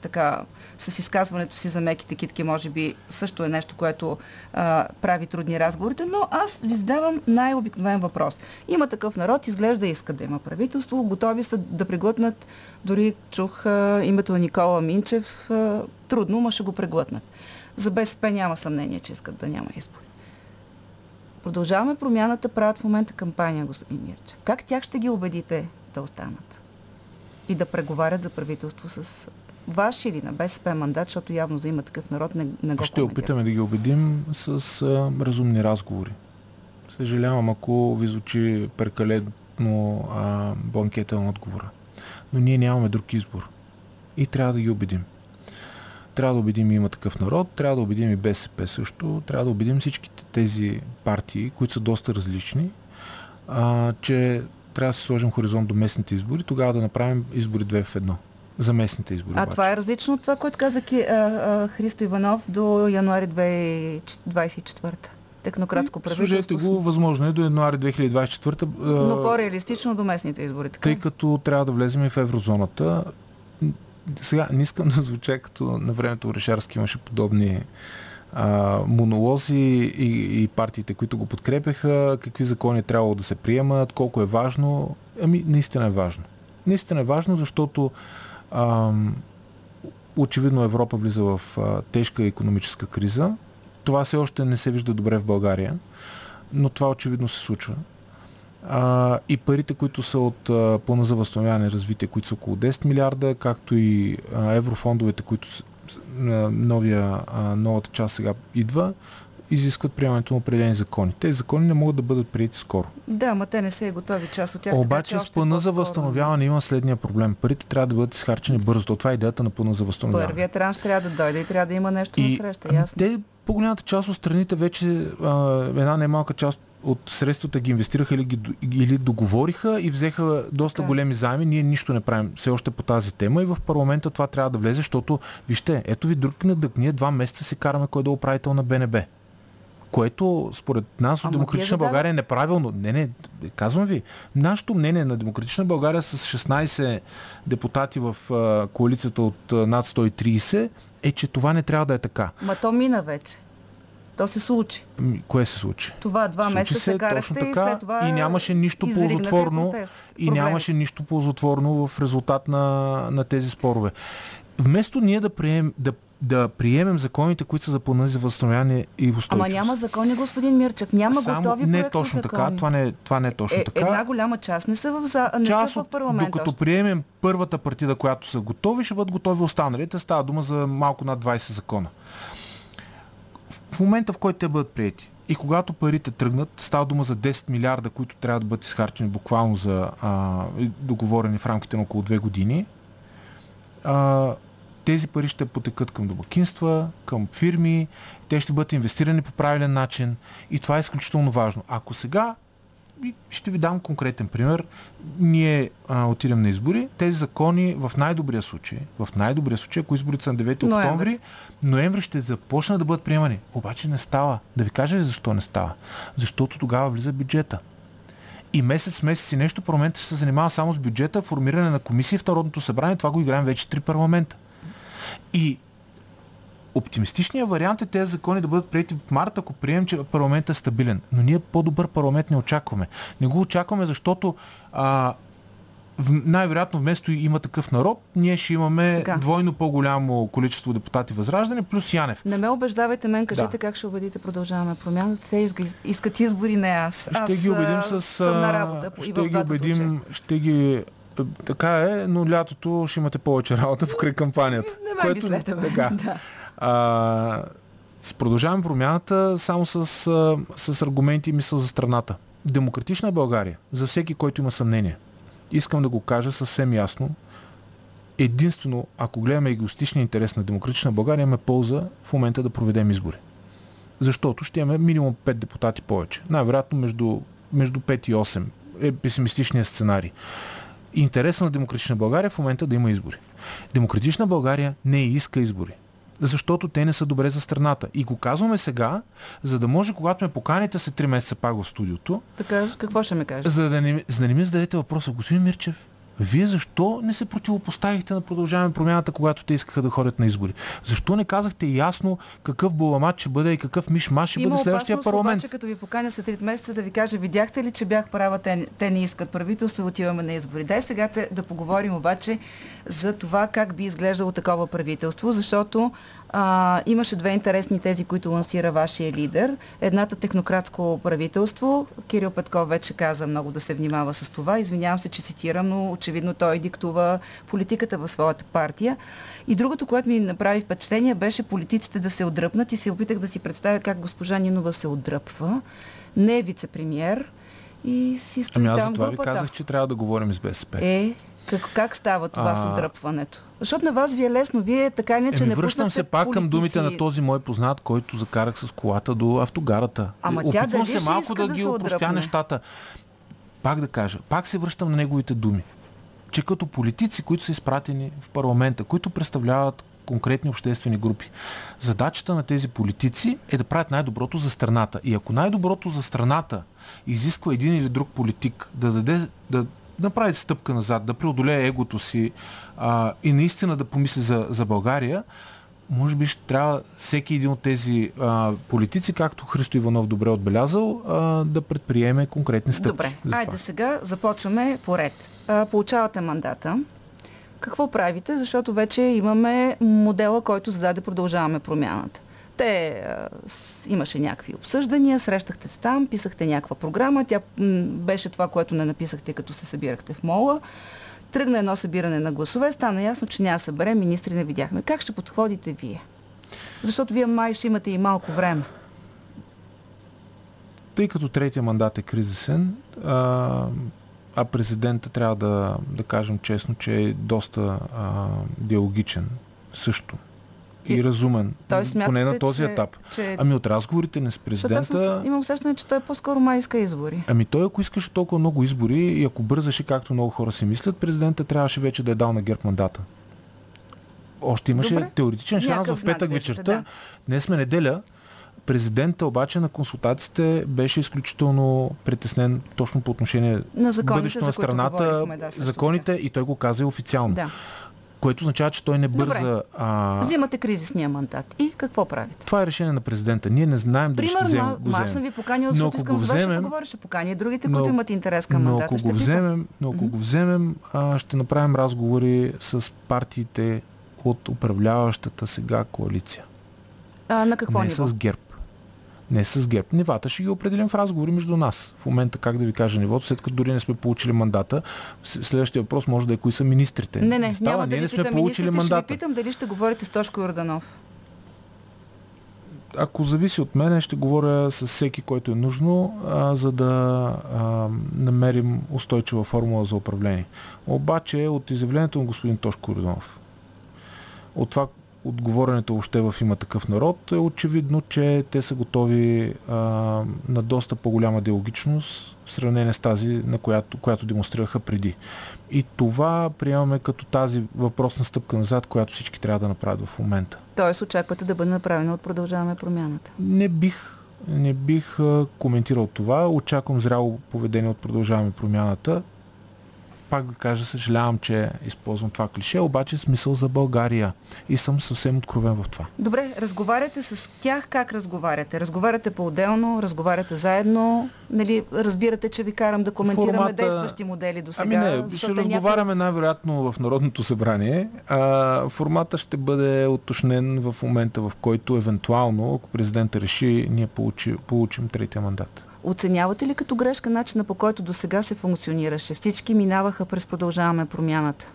Speaker 1: така с изказването си за меките китки, може би също е нещо, което а, прави трудни разговорите, но аз ви задавам най-обикновен въпрос. Има такъв народ, изглежда иска да има правителство, готови са да преглътнат, дори чух а, името на Никола Минчев, а, трудно, ма ще го преглътнат. За БСП няма съмнение, че искат да няма избори. Продължаваме промяната, правят в момента кампания, господин Мирчев. Как тях ще ги убедите да останат? И да преговарят за правителство с ваш или на БСП мандат, защото явно за има такъв народ не, не го
Speaker 14: Ще
Speaker 1: коментира.
Speaker 14: опитаме да ги убедим с а, разумни разговори. Съжалявам, ако ви звучи прекалено а, бланкетен отговора. Но ние нямаме друг избор. И трябва да ги убедим. Трябва да убедим и има такъв народ, трябва да убедим и БСП също, трябва да убедим всичките тези партии, които са доста различни, а, че трябва да се сложим хоризонт до местните избори, тогава да направим избори две в едно. За местните избори.
Speaker 1: А
Speaker 14: обаче.
Speaker 1: това е различно от това, което каза Ки- а, а, Христо Иванов до януари 2024. Технократско правителство.
Speaker 14: Служете го, възможно е до януари 2024. а,
Speaker 1: Но по-реалистично до местните избори. Така?
Speaker 14: тъй като трябва да влезем и в еврозоната. Сега не искам *laughs* да звуча като на времето Орешарски имаше подобни а, монолози и, и партиите, които го подкрепяха, какви закони е трябвало да се приемат, колко е важно. Ами, наистина е важно. Наистина е важно, защото ам, очевидно Европа влиза в а, тежка економическа криза. Това все още не се вижда добре в България, но това очевидно се случва. А, и парите, които са от а, плана за възстановяване и развитие, които са около 10 милиарда, както и а, еврофондовете, които с, а, новия, а, новата част сега идва, изискват приемането на определени закони. Тези закони не могат да бъдат прияти скоро.
Speaker 1: Да, ма те не са и готови част от тях. така
Speaker 14: Обаче
Speaker 1: че
Speaker 14: с плана за възстановяване има следния проблем. Парите трябва да бъдат изхарчени бързо. Това е идеята на плана за възстановяване.
Speaker 1: Първият транш трябва да дойде и трябва да има нещо
Speaker 14: И
Speaker 1: на среща, ясно.
Speaker 14: те, по-голямата част от страните вече, а, една немалка част от средствата ги инвестираха или, ги, или договориха и взеха доста
Speaker 1: Така.
Speaker 14: големи заеми. Ние нищо не правим все още по тази тема и в парламента това трябва да влезе, защото, вижте, ето ви друг недък. Ние два месеца се караме кой да е управител на БНБ. Което според нас от
Speaker 1: Ама
Speaker 14: Демократична България е неправилно. Не, не, казвам ви. Нашето мнение на Демократична България с 16 депутати в коалицията от над 130 е, че това не трябва да е така.
Speaker 1: Ма то мина вече. То се случи.
Speaker 14: Ами, Кое се случи?
Speaker 1: Това два
Speaker 14: Случи
Speaker 1: месеца се, карахте
Speaker 14: точно
Speaker 1: и
Speaker 14: така
Speaker 1: след това
Speaker 14: и нямаше нищо ползотворно и нямаше нищо ползотворно в резултат на, на тези спорове. Вместо ние да приемем, да, да приемем законите, които са за плана за възстановяване и устойчивост.
Speaker 1: Ама няма закони, господин Мирчев. Няма
Speaker 14: Само,
Speaker 1: готови
Speaker 14: не е точно така.
Speaker 1: закони.
Speaker 14: Това не, това не е точно
Speaker 1: е,
Speaker 14: така.
Speaker 1: Една голяма част не са в, за... не
Speaker 14: Част
Speaker 1: са в парламента.
Speaker 14: докато
Speaker 1: още.
Speaker 14: приемем първата партида, която са готови, ще бъдат готови останалите. Става дума за малко над 20 закона. В, момента, в който те бъдат прияти и когато парите тръгнат, става дума за 10 милиарда, които трябва да бъдат изхарчени буквално за а, договорени в рамките на около 2 години, а, тези пари ще потекат към домакинства, към фирми, те ще бъдат инвестирани по правилен начин и това е изключително важно. Ако сега и ще ви дам конкретен пример. Ние а, отидем на избори. Тези закони в най-добрия случай, в най-добрия случай, ако изборите са на 9
Speaker 1: Ноември.
Speaker 14: октомври, ноември ще започнат да бъдат приемани. Обаче не става. Да ви кажа ли защо не става? Защото тогава влиза бюджета. И месец, месец и нещо парламентът ще се занимава само с бюджета, формиране на комисии в Народното събрание. Това го играем вече три парламента. И оптимистичният вариант е тези закони да бъдат прияти в март, ако приемем, че парламентът е стабилен. Но ние по-добър парламент не очакваме. Не го очакваме, защото а, най-вероятно вместо има такъв народ, ние ще имаме
Speaker 1: Сега.
Speaker 14: двойно по-голямо количество депутати възраждане, плюс Янев.
Speaker 1: Не ме убеждавайте мен, кажете
Speaker 14: Да.
Speaker 1: как ще убедите продължаваме промяната. Те искат избори, не аз.
Speaker 14: Ще
Speaker 1: аз
Speaker 14: ги убедим с...
Speaker 1: Съм на работа.
Speaker 14: Ще ги убедим,
Speaker 1: случая.
Speaker 14: ще ги... Така е, но лятото ще имате повече работа покрай кампанията.
Speaker 1: Не ме мислете, бе.
Speaker 14: така. *laughs*
Speaker 1: Да.
Speaker 14: А, с продължаваме промяната само с, с аргументи и мисъл за страната. Демократична България, за всеки, който има съмнение, искам да го кажа съвсем ясно, единствено, ако гледаме егоистичния интерес на Демократична България, имаме полза в момента да проведем избори. Защото ще имаме минимум 5 депутати повече. Най-вероятно между, между 5 и 8 е песимистичният сценарий. Интереса на Демократична България в момента да има избори. Демократична България не иска избори. Защото те не са добре за страната. И го казваме сега, за да може, когато ме поканите след 3 месеца пак в студиото,
Speaker 1: Така, какво ще ме кажете?
Speaker 14: за да не, за да не ми зададете въпроса, господин Мирчев, вие защо не се противопоставихте на продължаване промяната, когато те искаха да ходят на избори? Защо не казахте ясно какъв буламат ще бъде и какъв миш-маш ще
Speaker 1: Има
Speaker 14: бъде следващия парламент?
Speaker 1: обаче, като ви поканя след 3 месеца да ви кажа, видяхте ли, че бях права, те, те не искат правителство отиваме на избори. Дай сега те, да поговорим обаче за това как би изглеждало такова правителство, защото а, имаше две интересни тези, които лансира вашия лидер. Едната технократско правителство, Кирил Петков вече каза много да се внимава с това. Извинявам се, че цитирам, но очевидно той диктува политиката в своята партия. И другото, което ми направи впечатление, беше политиците да се отдръпнат и се опитах да си представя как госпожа Нинова се отдръпва. Не е вице-премьер и си стои
Speaker 14: Ами аз за това ви казах, че трябва да говорим с БСП.
Speaker 1: Е, как, как става това с
Speaker 14: А,
Speaker 1: отдръпването? Защото на вас ви е лесно. Вие така иначе
Speaker 14: Еми,
Speaker 1: не
Speaker 14: връщам се пак към
Speaker 1: политици.
Speaker 14: думите на този мой познат, който закарах с колата до автогарата.
Speaker 1: Ама тя
Speaker 14: Опитвам
Speaker 1: дали
Speaker 14: се малко да,
Speaker 1: да
Speaker 14: ги опростя нещата. Пак да кажа, пак се връщам на неговите думи. Че като политици, които са изпратени в парламента, които представляват конкретни обществени групи. Задачата на тези политици е да правят най-доброто за страната. И ако най-доброто за страната изисква един или друг политик да даде, да направи стъпка назад, да преодолее егото си а, и наистина да помисли за, за България, може би ще трябва всеки един от тези а, политици, както Христо Иванов добре отбелязал, а, да предприеме конкретни стъпки.
Speaker 1: Добре, айде сега започваме поред. А, получавате мандата. Какво правите? Защото вече имаме модела, който зададе продължаваме промяната. Те а, имаше някакви обсъждания, срещахте се там, писахте някаква програма. Тя м, беше това, което не написахте, като се събирахте в мола. Тръгна едно събиране на гласове, стана ясно, че няма събере, министри не видяхме. Как ще подходите вие? Защото вие май ще имате и малко време.
Speaker 14: Тъй като третия мандат е кризисен, а, а президента трябва да, да кажем честно, че е доста а, диалогичен също. И,
Speaker 1: И-
Speaker 14: разумен.
Speaker 1: Той смятате,
Speaker 14: поне на този
Speaker 1: че-
Speaker 14: етап.
Speaker 1: че-
Speaker 14: Ами от разговорите ни с
Speaker 1: Защото аз
Speaker 14: президента...
Speaker 1: имам усещане, че той по-скоро май иска избори.
Speaker 14: Ами той, ако искаше толкова много избори и ако бързаше, както много хора си мислят, президента трябваше вече да е дал на ГЕРБ мандата. Още имаше
Speaker 1: Добре.
Speaker 14: теоретичен шанс
Speaker 1: Някакъв
Speaker 14: в петък вечерта.
Speaker 1: да.
Speaker 14: Днес сме неделя. президента обаче на консултациите беше изключително притеснен точно по отношение
Speaker 1: На законите,
Speaker 14: бъдещето на страната,
Speaker 1: да,
Speaker 14: законите и той го каза и официално.
Speaker 1: Да.
Speaker 14: Което означава, че той не бърза.
Speaker 1: Добре.
Speaker 14: А...
Speaker 1: Взимате кризисния мандат. И какво правите?
Speaker 14: Това е решение на президента. Ние не знаем дали ще вземем,
Speaker 1: Примерно,
Speaker 14: го
Speaker 1: ма, аз
Speaker 14: вземем.
Speaker 1: съм ви поканила,
Speaker 14: Но
Speaker 1: защото искам
Speaker 14: го
Speaker 1: вас ще
Speaker 14: вземем-
Speaker 1: поговоря, ще поканя и другите,
Speaker 14: Но-
Speaker 1: които имат интерес към
Speaker 14: но
Speaker 1: мандата.
Speaker 14: ако
Speaker 1: ще
Speaker 14: го вземем, но ако го вземем, а, ще направим разговори с партиите от управляващата сега коалиция.
Speaker 1: А, на какво
Speaker 14: не
Speaker 1: ниво?
Speaker 14: с ГЕРБ. Не с ГЕРБ. Нивата ще ги определим в разговори между нас. В момента, как да ви кажа нивото, след като дори не сме получили мандата, следващия въпрос може да е кои са министрите.
Speaker 1: Не, не,
Speaker 14: Става,
Speaker 1: няма да
Speaker 14: ние
Speaker 1: ви
Speaker 14: не сме
Speaker 1: питам
Speaker 14: получили
Speaker 1: министрите, ще
Speaker 14: мандата.
Speaker 1: ви питам дали ще говорите с Тошко Йорданов.
Speaker 14: Ако зависи от мен, ще говоря с всеки, който е нужно, а, за да а, намерим устойчива формула за управление. Обаче от изявлението на господин Тошко Йорданов, от това от говоренето въобще в има такъв народ, е очевидно, че те са готови а, на доста по-голяма диалогичност в сравнение с тази, на която, която демонстрираха преди. И това приемаме като тази въпросна стъпка назад, която всички трябва да направят в момента.
Speaker 1: Тоест очаквате да бъде направено от Продължаваме промяната.
Speaker 14: Не бих, не бих коментирал това. Очаквам зряло поведение от продължаваме промяната. Пак да кажа, съжалявам, че използвам това клише, обаче смисъл за България. И съм съвсем откровен в това.
Speaker 1: Добре, разговаряте с тях, как разговаряте? Разговаряте по-отделно, разговаряте заедно, нали, разбирате, че ви карам да коментираме
Speaker 14: Формата-
Speaker 1: действащи модели до сега.
Speaker 14: Ами не, ще
Speaker 1: е
Speaker 14: разговаряме най-вероятно в Народното събрание. А, формата ще бъде уточнен в момента, в който евентуално, ако президента реши, ние получи, получим третия мандат.
Speaker 1: Оценявате ли като грешка начина по който до сега се функционираше? Всички минаваха през продължаваме промяната.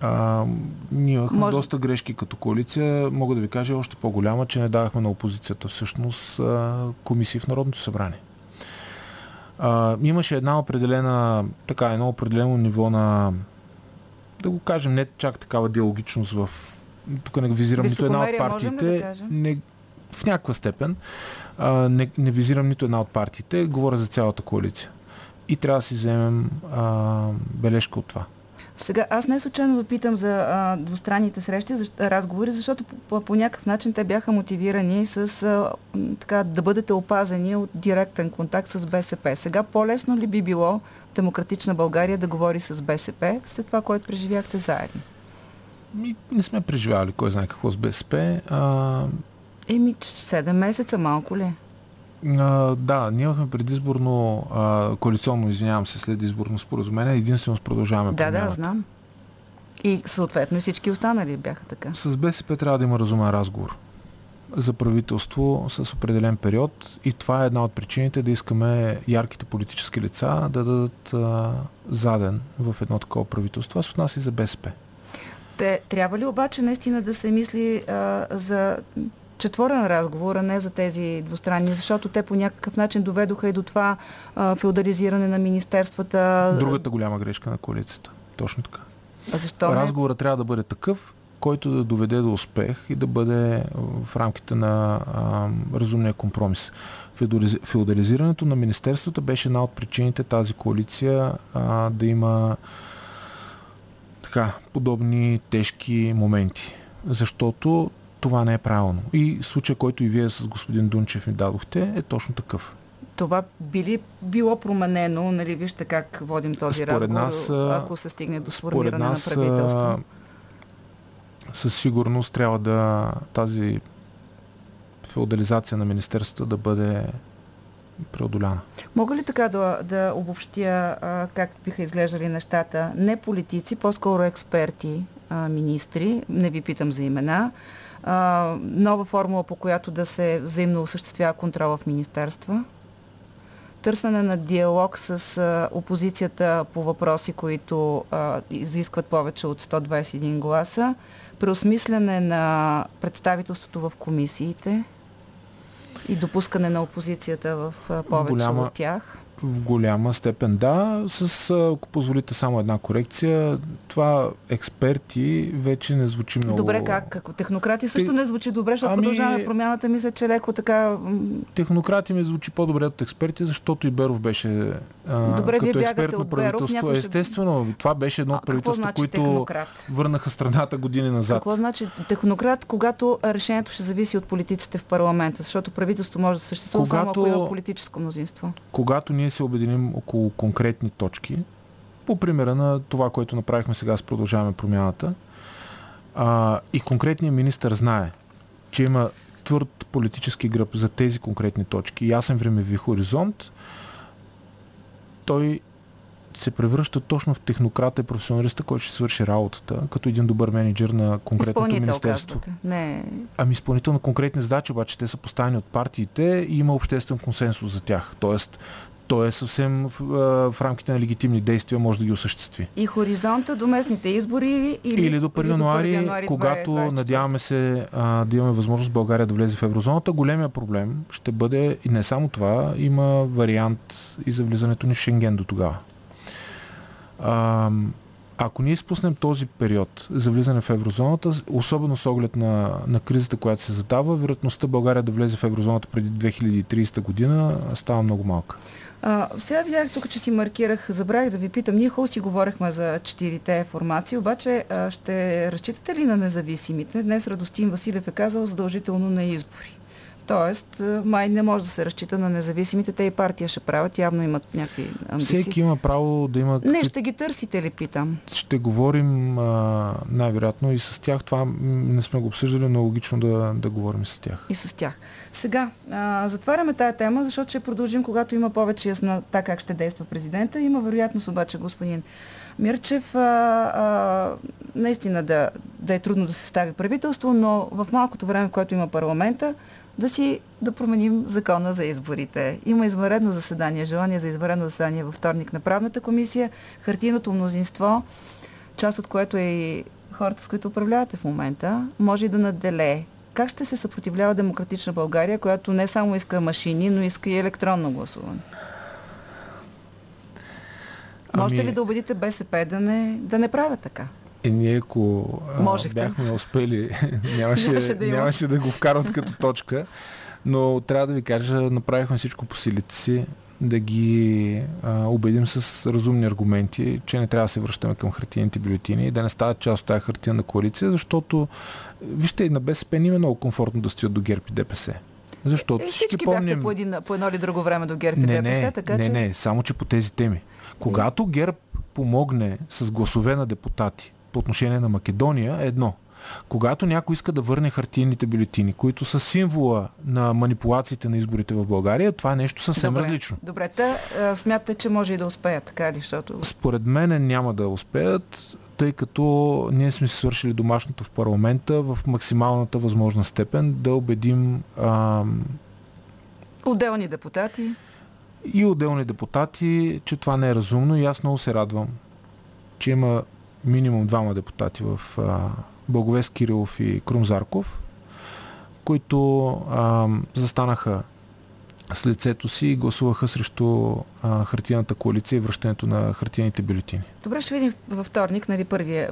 Speaker 14: А, ние имахме
Speaker 1: Може-
Speaker 14: доста грешки като коалиция. Мога да ви кажа още по-голяма, че не давахме на опозицията всъщност комисии в Народното събрание. А, имаше една определена, така, едно определено ниво на, да го кажем, не чак такава диалогичност в... Тук не визирам нито една от
Speaker 1: да
Speaker 14: партиите.
Speaker 1: кажем?
Speaker 14: Не, в някаква степен. А, не, не визирам нито една от партиите. Говоря за цялата коалиция. И трябва да си вземем а, бележка от това.
Speaker 1: Сега, аз не случайно ви питам за а, двустранните срещи, защ, разговори, защото по, по, по някакъв начин те бяха мотивирани с а, така, да бъдете опазени от директен контакт с БСП. Сега по-лесно ли би било Демократична България да говори с БСП след това, което преживяхте заедно?
Speaker 14: Ми, не сме преживявали кой знае какво с БСП. А,
Speaker 1: Еми, 7 месеца, малко ли?
Speaker 14: а, да, ние имахме предизборно, а, коалиционно, извинявам се, след изборно споразумение, единствено с продължаваме
Speaker 1: Да, да,
Speaker 14: промяната.
Speaker 1: знам. И съответно и всички останали бяха така.
Speaker 14: С БСП трябва да има разумен разговор за правителство с определен период и това е една от причините да искаме ярките политически лица да дадат а, заден в едно такова правителство. Аз от нас и за БСП.
Speaker 1: Те, трябва ли обаче наистина да се мисли а, за четворен разговор, а не за тези двустранни, защото те по някакъв начин доведоха и до това а, феодализиране на министерствата.
Speaker 14: Другата голяма грешка на коалицията. Точно така.
Speaker 1: А защо?
Speaker 14: Разговорът трябва да бъде такъв, който да доведе до успех и да бъде в рамките на а, разумния компромис. Феодализ- Феодализирането на Министерството беше една от причините тази коалиция а, да има така, подобни тежки моменти. Защото това не е правилно. И случай, който и вие с господин Дунчев ми дадохте, е точно такъв.
Speaker 1: Това би ли било променено, нали, вижте как водим този
Speaker 14: Според
Speaker 1: разговор,
Speaker 14: нас,
Speaker 1: ако се стигне до сформиране
Speaker 14: нас
Speaker 1: на правителство?
Speaker 14: със сигурност трябва да тази феодализация на Министерството да бъде преодоляна.
Speaker 1: Мога ли така да, да обобщя а, как биха изглеждали нещата? Не политици, по-скоро експерти, а, министри, не ви питам за имена, а, нова формула, по която да се взаимно осъществява контрола в министерства, търсене на диалог с а, опозицията по въпроси, които а, изискват повече от 121 гласа, преосмисляне на представителството в комисиите и допускане на опозицията в а, повече
Speaker 14: Голяма-
Speaker 1: от тях.
Speaker 14: В голяма степен да. С, ако позволите само една корекция, това експерти вече не звучи много...
Speaker 1: Добре, как? Ако технократи също не звучи добре, защото ами... продължаваме промяната, мисля, че леко така...
Speaker 14: Технократи ми звучи по-добре от експерти, защото и Беров беше а,
Speaker 1: добре,
Speaker 14: като експертно правителство. Беров, Естествено, ще... това беше едно от правителство, значи които технократ? върнаха страната години назад.
Speaker 1: Какво значи технократ, когато решението ще зависи от политиците в парламента? Защото правителство може да съществува когато... само ако има политическо мнозинство.
Speaker 14: Когато ние се обединим около конкретни точки, по примера на това, което направихме сега с продължаваме промяната, а, и конкретният министр знае, че има твърд политически гръб за тези конкретни точки, ясен времеви хоризонт, той се превръща точно в технократа и професионалиста, който ще свърши работата, като един добър менеджер на конкретното министерство.
Speaker 1: Не.
Speaker 14: Ами изпълнител на конкретни задачи, обаче те са поставени от партиите и има обществен консенсус за тях. Тоест, той е съвсем в, в рамките на легитимни действия може да ги осъществи.
Speaker 1: И хоризонта до местните избори
Speaker 14: или, или до 1 януари, януари когато 2024. надяваме се а, да имаме възможност България да влезе в еврозоната, големия проблем ще бъде и не само това, има вариант и за влизането ни в Шенген до тогава. А, ако ние изпуснем този период за влизане в еврозоната, особено с оглед на, на кризата, която се задава, вероятността България да влезе в еврозоната преди 2030 година става много малка.
Speaker 1: А, сега видях тук, че си маркирах, забравих да ви питам. Ние хубаво си говорихме за четирите формации, обаче а, ще разчитате ли на независимите? Днес Радостин Василев е казал задължително на избори. Тоест, май не може да се разчита на независимите. Те и партия ще правят, явно имат някакви амбиции.
Speaker 14: Всеки има право да има...
Speaker 1: Не, ще ги търсите ли, питам?
Speaker 14: Ще говорим най-вероятно и с тях. Това не сме го обсъждали, но логично да, да говорим с тях.
Speaker 1: И с тях. Сега, а, затваряме тая тема, защото ще продължим, когато има повече яснота как ще действа президента. Има вероятност обаче, господин Мирчев, а, а, наистина да, да е трудно да се стави правителство, но в малкото време, в което има парламента, да си да променим закона за изборите. Има извънредно заседание, желание за извънредно заседание във вторник на правната комисия. Хартийното мнозинство, част от което е и хората, с които управлявате в момента, може и да наделее. Как ще се съпротивлява демократична България, която не само иска машини, но иска и електронно гласуване? Ами... Можете ли да убедите БСП да не, да не правят така?
Speaker 14: Е, ние ако а, бяхме успели, *laughs* нямаше, нямаше, да нямаше да го вкарват като точка. Но трябва да ви кажа, направихме всичко по силите си да ги а, убедим с разумни аргументи, че не трябва да се връщаме към хартиените бюлетини и да не стават част от тази хартияна коалиция, защото вижте, и на БСП не е много комфортно да стоят до ГЕРБ и ДПС. Защото
Speaker 1: е, всички, всички помним... по, един, по едно или друго време до ГЕРБ и не, ДПС,
Speaker 14: не,
Speaker 1: така
Speaker 14: не,
Speaker 1: че...
Speaker 14: Не, само че по тези теми. Когато ГЕРБ помогне с гласове на депутати по отношение на Македония е едно. Когато някой иска да върне хартийните бюлетини, които са символа на манипулациите на изборите в България, това е нещо съвсем
Speaker 1: добре,
Speaker 14: различно.
Speaker 1: Добре, та смятате, че може и да успеят, така ли? Защото...
Speaker 14: Според мен няма да успеят, тъй като ние сме свършили домашното в парламента в максималната възможна степен да убедим ам...
Speaker 1: отделни депутати
Speaker 14: и отделни депутати, че това не е разумно и аз много се радвам, че има минимум двама депутати в а, Благовест Кирилов и Крум Зарков, които а, застанаха с лицето си и гласуваха срещу а, хартияната коалиция и връщането на хартияните бюлетини.
Speaker 1: Добре, ще видим във вторник, нали, първия,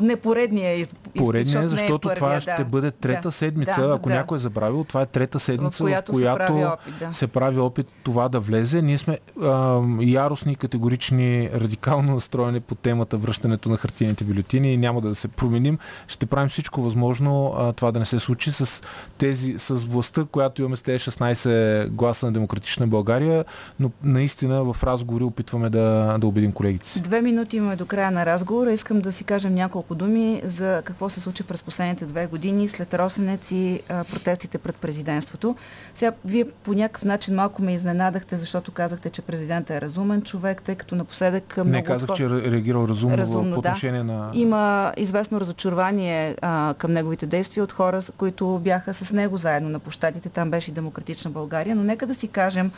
Speaker 1: не поредния из...
Speaker 14: Поредния, защото е първия, това да. ще бъде трета да, седмица, да, ако да. някой е забравил, това е трета седмица, в която, в която се, прави опит, да. се прави опит това да влезе. Ние сме а, яростни, категорични, радикално настроени по темата връщането на хартияните бюлетини и няма да се променим. Ще правим всичко възможно а, това да не се случи с тези, с властта, която имаме с тези 16 гласа на Демократична България, но наистина в разговори опитваме да, да убедим колегите си.
Speaker 1: Две минути имаме до края на разговора. Искам да си кажем няколко думи за какво се случи през последните две години след Росенец и а, протестите пред президентството. Сега, вие по някакъв начин малко ме изненадахте, защото казахте, че президентът е разумен човек, тъй като напоследък
Speaker 14: много... Не казах, че е реагирал разумно, разумно по отношение да. на...
Speaker 1: Има известно разочарование а, към неговите действия от хора, които бяха с него заедно на площадите. Там беше и Демократична България. Но нека да си кажем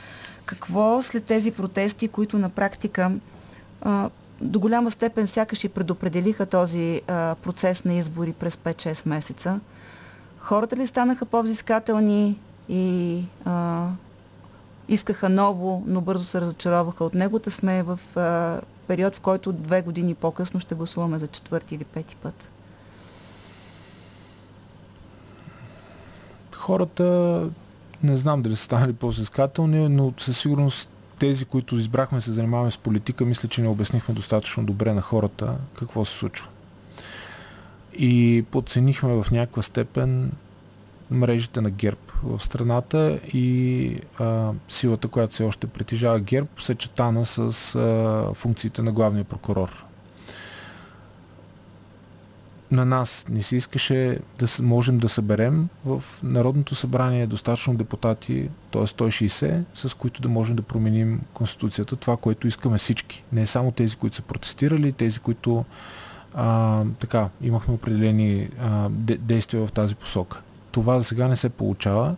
Speaker 1: какво след тези протести, които на практика до голяма степен сякаш и предопределиха този процес на избори през 5-6 месеца. Хората ли станаха по-взискателни и а, искаха ново, но бързо се разочароваха от него. Та сме в а, период, в който две години по-късно ще гласуваме за четвърти или пети път.
Speaker 14: Хората не знам дали са станали по-взискателни, но със сигурност тези, които избрахме се занимаваме с политика, мисля, че не обяснихме достатъчно добре на хората какво се случва. И подценихме в някаква степен мрежите на ГЕРБ в страната и а, силата, която се още притежава ГЕРБ, съчетана с а, функциите на главния прокурор на нас не се искаше да можем да съберем в Народното събрание достатъчно депутати, т.е. 160, с които да можем да променим Конституцията, това, което искаме всички. Не само тези, които са протестирали, тези, които а, така, имахме определени а, действия в тази посока. Това за сега не се получава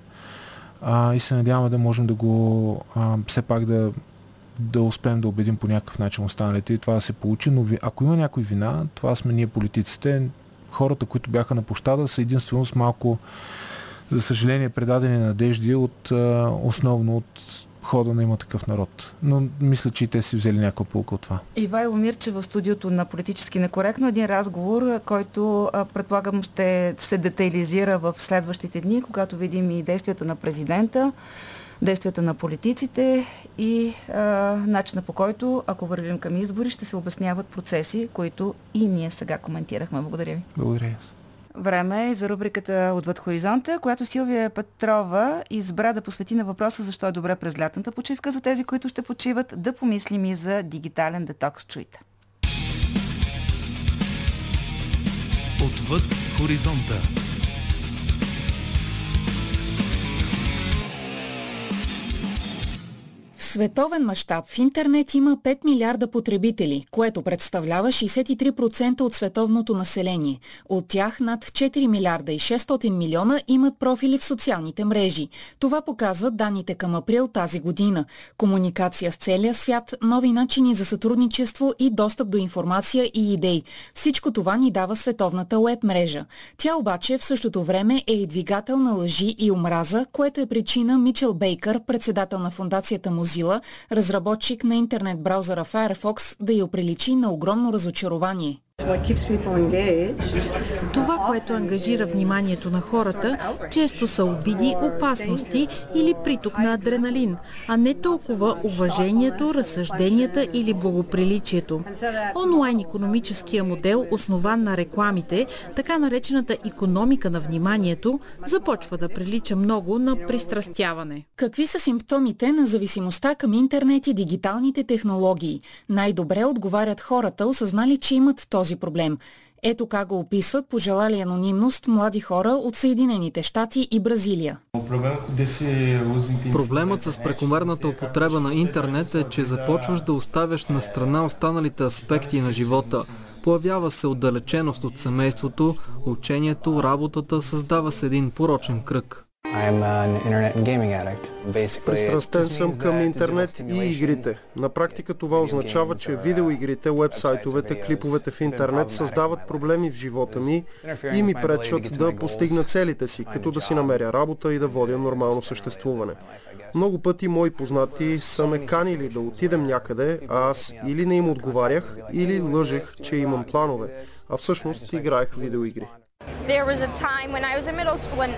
Speaker 14: а, и се надяваме да можем да го а, все пак да да успеем да убедим по някакъв начин останалите и това да се получи, но ако има някой вина, това сме ние политиците, хората, които бяха на площада, са единствено с малко, за съжаление, предадени надежди от, основно от хода на има такъв народ. Но мисля, че и те си взели някаква полука от това.
Speaker 1: Ивайло Мирче в студиото на Политически некоректно. Един разговор, който предполагам ще се детайлизира в следващите дни, когато видим и действията на президента, действията на политиците и а, начина по който, ако вървим към избори, ще се обясняват процеси, които и ние сега коментирахме. Благодаря ви.
Speaker 14: Благодаря.
Speaker 1: Време е за рубриката Отвъд хоризонта, която Силвия Петрова избра да посвети на въпроса защо е добре през лятната почивка за тези, които ще почиват, да помислим и за дигитален детокс. Чуйте.
Speaker 2: Отвъд хоризонта.
Speaker 15: Световен мащаб в интернет има 5 милиарда потребители, което представлява 63% от световното население. От тях над 4 милиарда и 600 милиона имат профили в социалните мрежи. Това показват данните към април тази година. Комуникация с целия свят, нови начини за сътрудничество и достъп до информация и идеи. Всичко това ни дава световната веб мрежа. Тя обаче в същото време е и двигател на лъжи и омраза, което е причина Мичел Бейкър, председател на фундацията Музила, сила разработчик на интернет браузъра Firefox да я оприличи на огромно разочарование.
Speaker 16: Това, което ангажира вниманието на хората, често са обиди, опасности или приток на адреналин, а не толкова уважението, разсъжденията или благоприличието. Онлайн економическия модел, основан на рекламите, така наречената економика на вниманието, започва да прилича много на пристрастяване.
Speaker 15: Какви са симптомите на зависимостта към интернет и дигиталните технологии? Най-добре отговарят хората, осъзнали, че имат този този проблем. Ето как го описват пожелали анонимност млади хора от Съединените щати и Бразилия.
Speaker 17: Проблемът с прекомерната употреба на интернет е, че започваш да оставяш на страна останалите аспекти на живота. Появява се отдалеченост от семейството, учението, работата, създава се един порочен кръг.
Speaker 18: Пристрастен съм към интернет и игрите. На практика това означава, че видеоигрите, вебсайтовете, клиповете в интернет създават проблеми в живота ми и ми пречат да постигна целите си, като да си намеря работа и да водя нормално съществуване. Много пъти мои познати са ме канили да отидем някъде, а аз или не им отговарях, или лъжех, че имам планове, а всъщност играех видеоигри.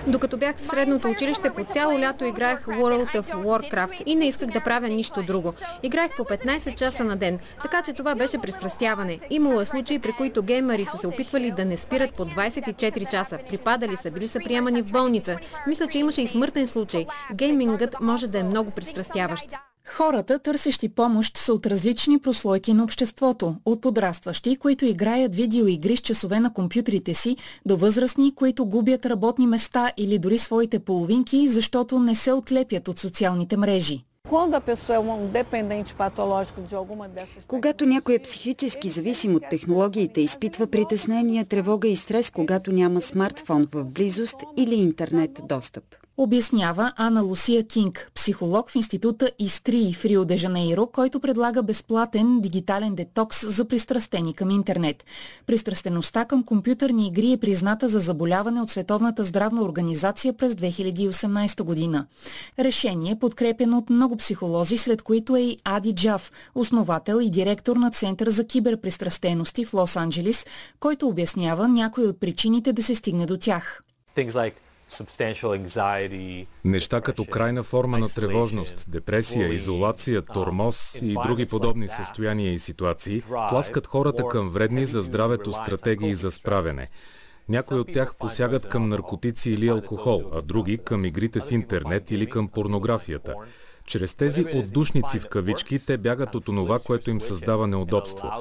Speaker 19: Докато бях в средното училище, по цяло лято играех World of Warcraft и не исках да правя нищо друго. Играех по 15 часа на ден, така че това беше пристрастяване. Имало е случаи, при които геймери са се опитвали да не спират по 24 часа. Припадали са, били са приемани в болница. Мисля, че имаше и смъртен случай. Геймингът може да е много пристрастяващ.
Speaker 15: Хората, търсещи помощ, са от различни прослойки на обществото. От подрастващи, които играят видеоигри с часове на компютрите си, до възрастни, които губят работни места или дори своите половинки, защото не се отлепят от социалните мрежи.
Speaker 20: Когато някой е психически зависим от технологиите, изпитва притеснение, тревога и стрес, когато няма смартфон в близост или интернет достъп.
Speaker 15: Обяснява Ана Лусия Кинг, психолог в института Истри в Рио де Жанейро, който предлага безплатен дигитален детокс за пристрастени към интернет. Пристрастеността към компютърни игри е призната за заболяване от Световната здравна организация през 2018 година. Решение е подкрепено от много психолози, след които е и Ади Джав, основател и директор на Център за киберпристрастености в Лос-Анджелис, който обяснява някои от причините да се стигне до тях.
Speaker 21: Неща като крайна форма на тревожност, депресия, изолация, тормоз и други подобни състояния и ситуации тласкат хората към вредни за здравето стратегии за справяне. Някои от тях посягат към наркотици или алкохол, а други към игрите в интернет или към порнографията. Чрез тези отдушници в кавички те бягат от онова, което им създава неудобство.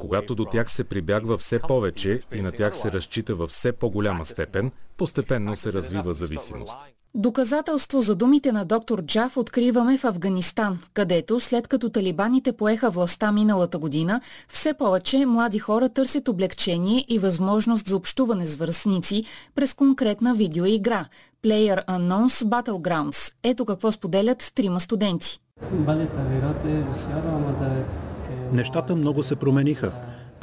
Speaker 21: Когато до тях се прибягва все повече и на тях се разчита във все по-голяма степен, постепенно се развива зависимост.
Speaker 15: Доказателство за думите на доктор Джаф откриваме в Афганистан, където след като талибаните поеха властта миналата година, все повече млади хора търсят облегчение и възможност за общуване с връзници през конкретна видеоигра Player Unknowns Battlegrounds. Ето какво споделят трима студенти.
Speaker 22: Нещата много се промениха.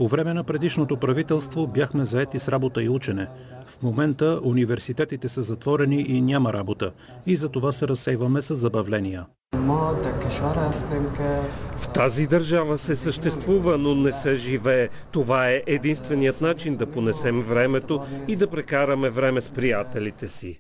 Speaker 22: По време на предишното правителство бяхме заети с работа и учене. В момента университетите са затворени и няма работа. И за това се разсейваме с забавления.
Speaker 23: В тази държава се съществува, но не се живее. Това е единственият начин да понесем времето и да прекараме време с приятелите си.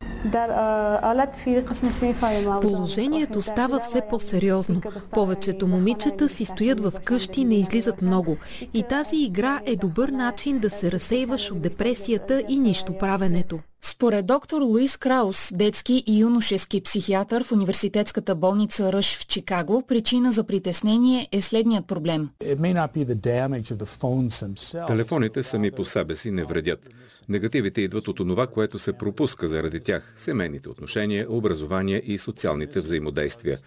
Speaker 16: Положението става все по-сериозно. Повечето момичета си стоят в къщи и не излизат много. И тази игра е добър начин да се разсейваш от депресията и нищо правенето.
Speaker 15: Според доктор Луис Краус, детски и юношески психиатър в университетската болница Ръш в Чикаго, причина за притеснение е следният проблем.
Speaker 24: Телефоните сами по себе си не вредят. Негативите идват от онова, което се пропуска заради тях – семейните отношения, образование и социалните взаимодействия.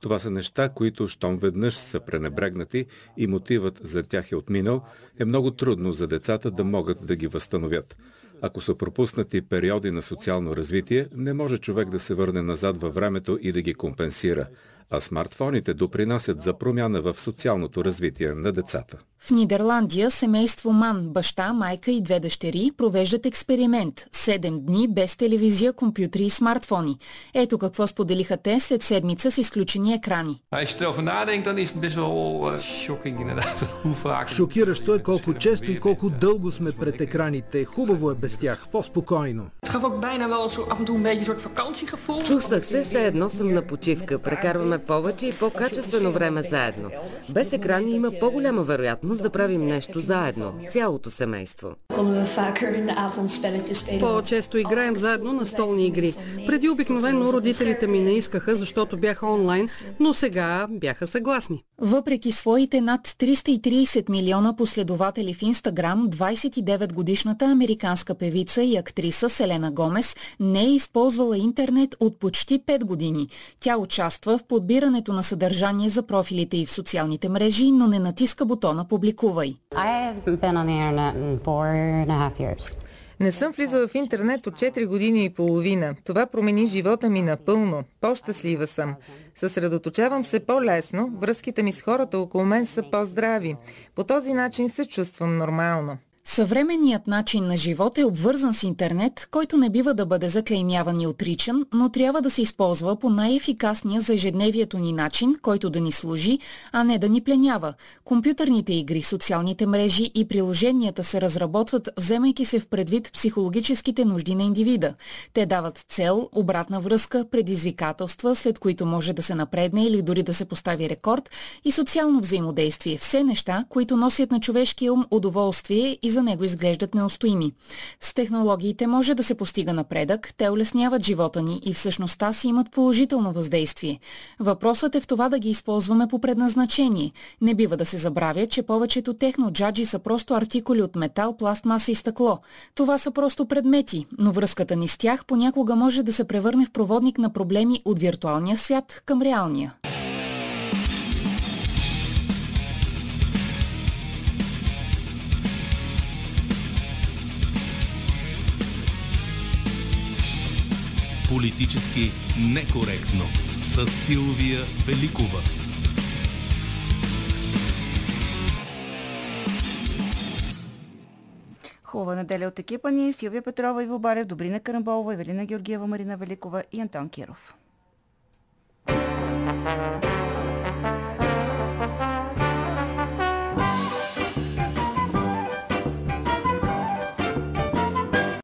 Speaker 24: Това са неща, които, щом веднъж са пренебрегнати и мотивът за тях е отминал, е много трудно за децата да могат да ги възстановят. Ако са пропуснати периоди на социално развитие, не може човек да се върне назад във времето и да ги компенсира а смартфоните допринасят за промяна в социалното развитие на децата.
Speaker 15: В Нидерландия семейство Ман, баща, майка и две дъщери провеждат експеримент. Седем дни без телевизия, компютри и смартфони. Ето какво споделиха те след седмица с изключени екрани. *laughs*
Speaker 25: Шокиращо е колко често и колко дълго сме пред екраните. Хубаво е без тях, по-спокойно.
Speaker 26: Чувствах се, все едно съм на почивка. Прекарваме повече и по-качествено време заедно. Без екрани има по-голяма вероятност да правим нещо заедно, цялото семейство.
Speaker 27: По-често играем заедно на столни игри. Преди обикновено родителите ми не искаха, защото бяха онлайн, но сега бяха съгласни.
Speaker 15: Въпреки своите над 330 милиона последователи в Инстаграм, 29-годишната американска певица и актриса Селена Гомес не е използвала интернет от почти 5 години. Тя участва в подбирането на съдържание за профилите и в социалните мрежи, но не натиска бутона Публикувай.
Speaker 28: Не съм влизала в интернет от 4 години и половина. Това промени живота ми напълно. По-щастлива съм. Съсредоточавам се по-лесно, връзките ми с хората около мен са по-здрави. По този начин се чувствам нормално.
Speaker 15: Съвременният начин на живот е обвързан с интернет, който не бива да бъде заклеймяван и отричан, но трябва да се използва по най-ефикасния за ежедневието ни начин, който да ни служи, а не да ни пленява. Компютърните игри, социалните мрежи и приложенията се разработват, вземайки се в предвид психологическите нужди на индивида. Те дават цел, обратна връзка, предизвикателства, след които може да се напредне или дори да се постави рекорд и социално взаимодействие. Все неща, които носят на човешкия ум удоволствие и за него изглеждат неустоими. С технологиите може да се постига напредък, те улесняват живота ни и всъщността си имат положително въздействие. Въпросът е в това да ги използваме по предназначение. Не бива да се забравя, че повечето техноджаджи са просто артикули от метал, пластмаса и стъкло. Това са просто предмети, но връзката ни с тях понякога може да се превърне в проводник на проблеми от виртуалния свят към реалния.
Speaker 2: Политически некоректно с Силвия Великова.
Speaker 1: Хубава неделя от екипа ни Силвия Петрова, Иво Барев, Добрина Карамболова, Евелина Георгиева, Марина Великова и Антон Киров.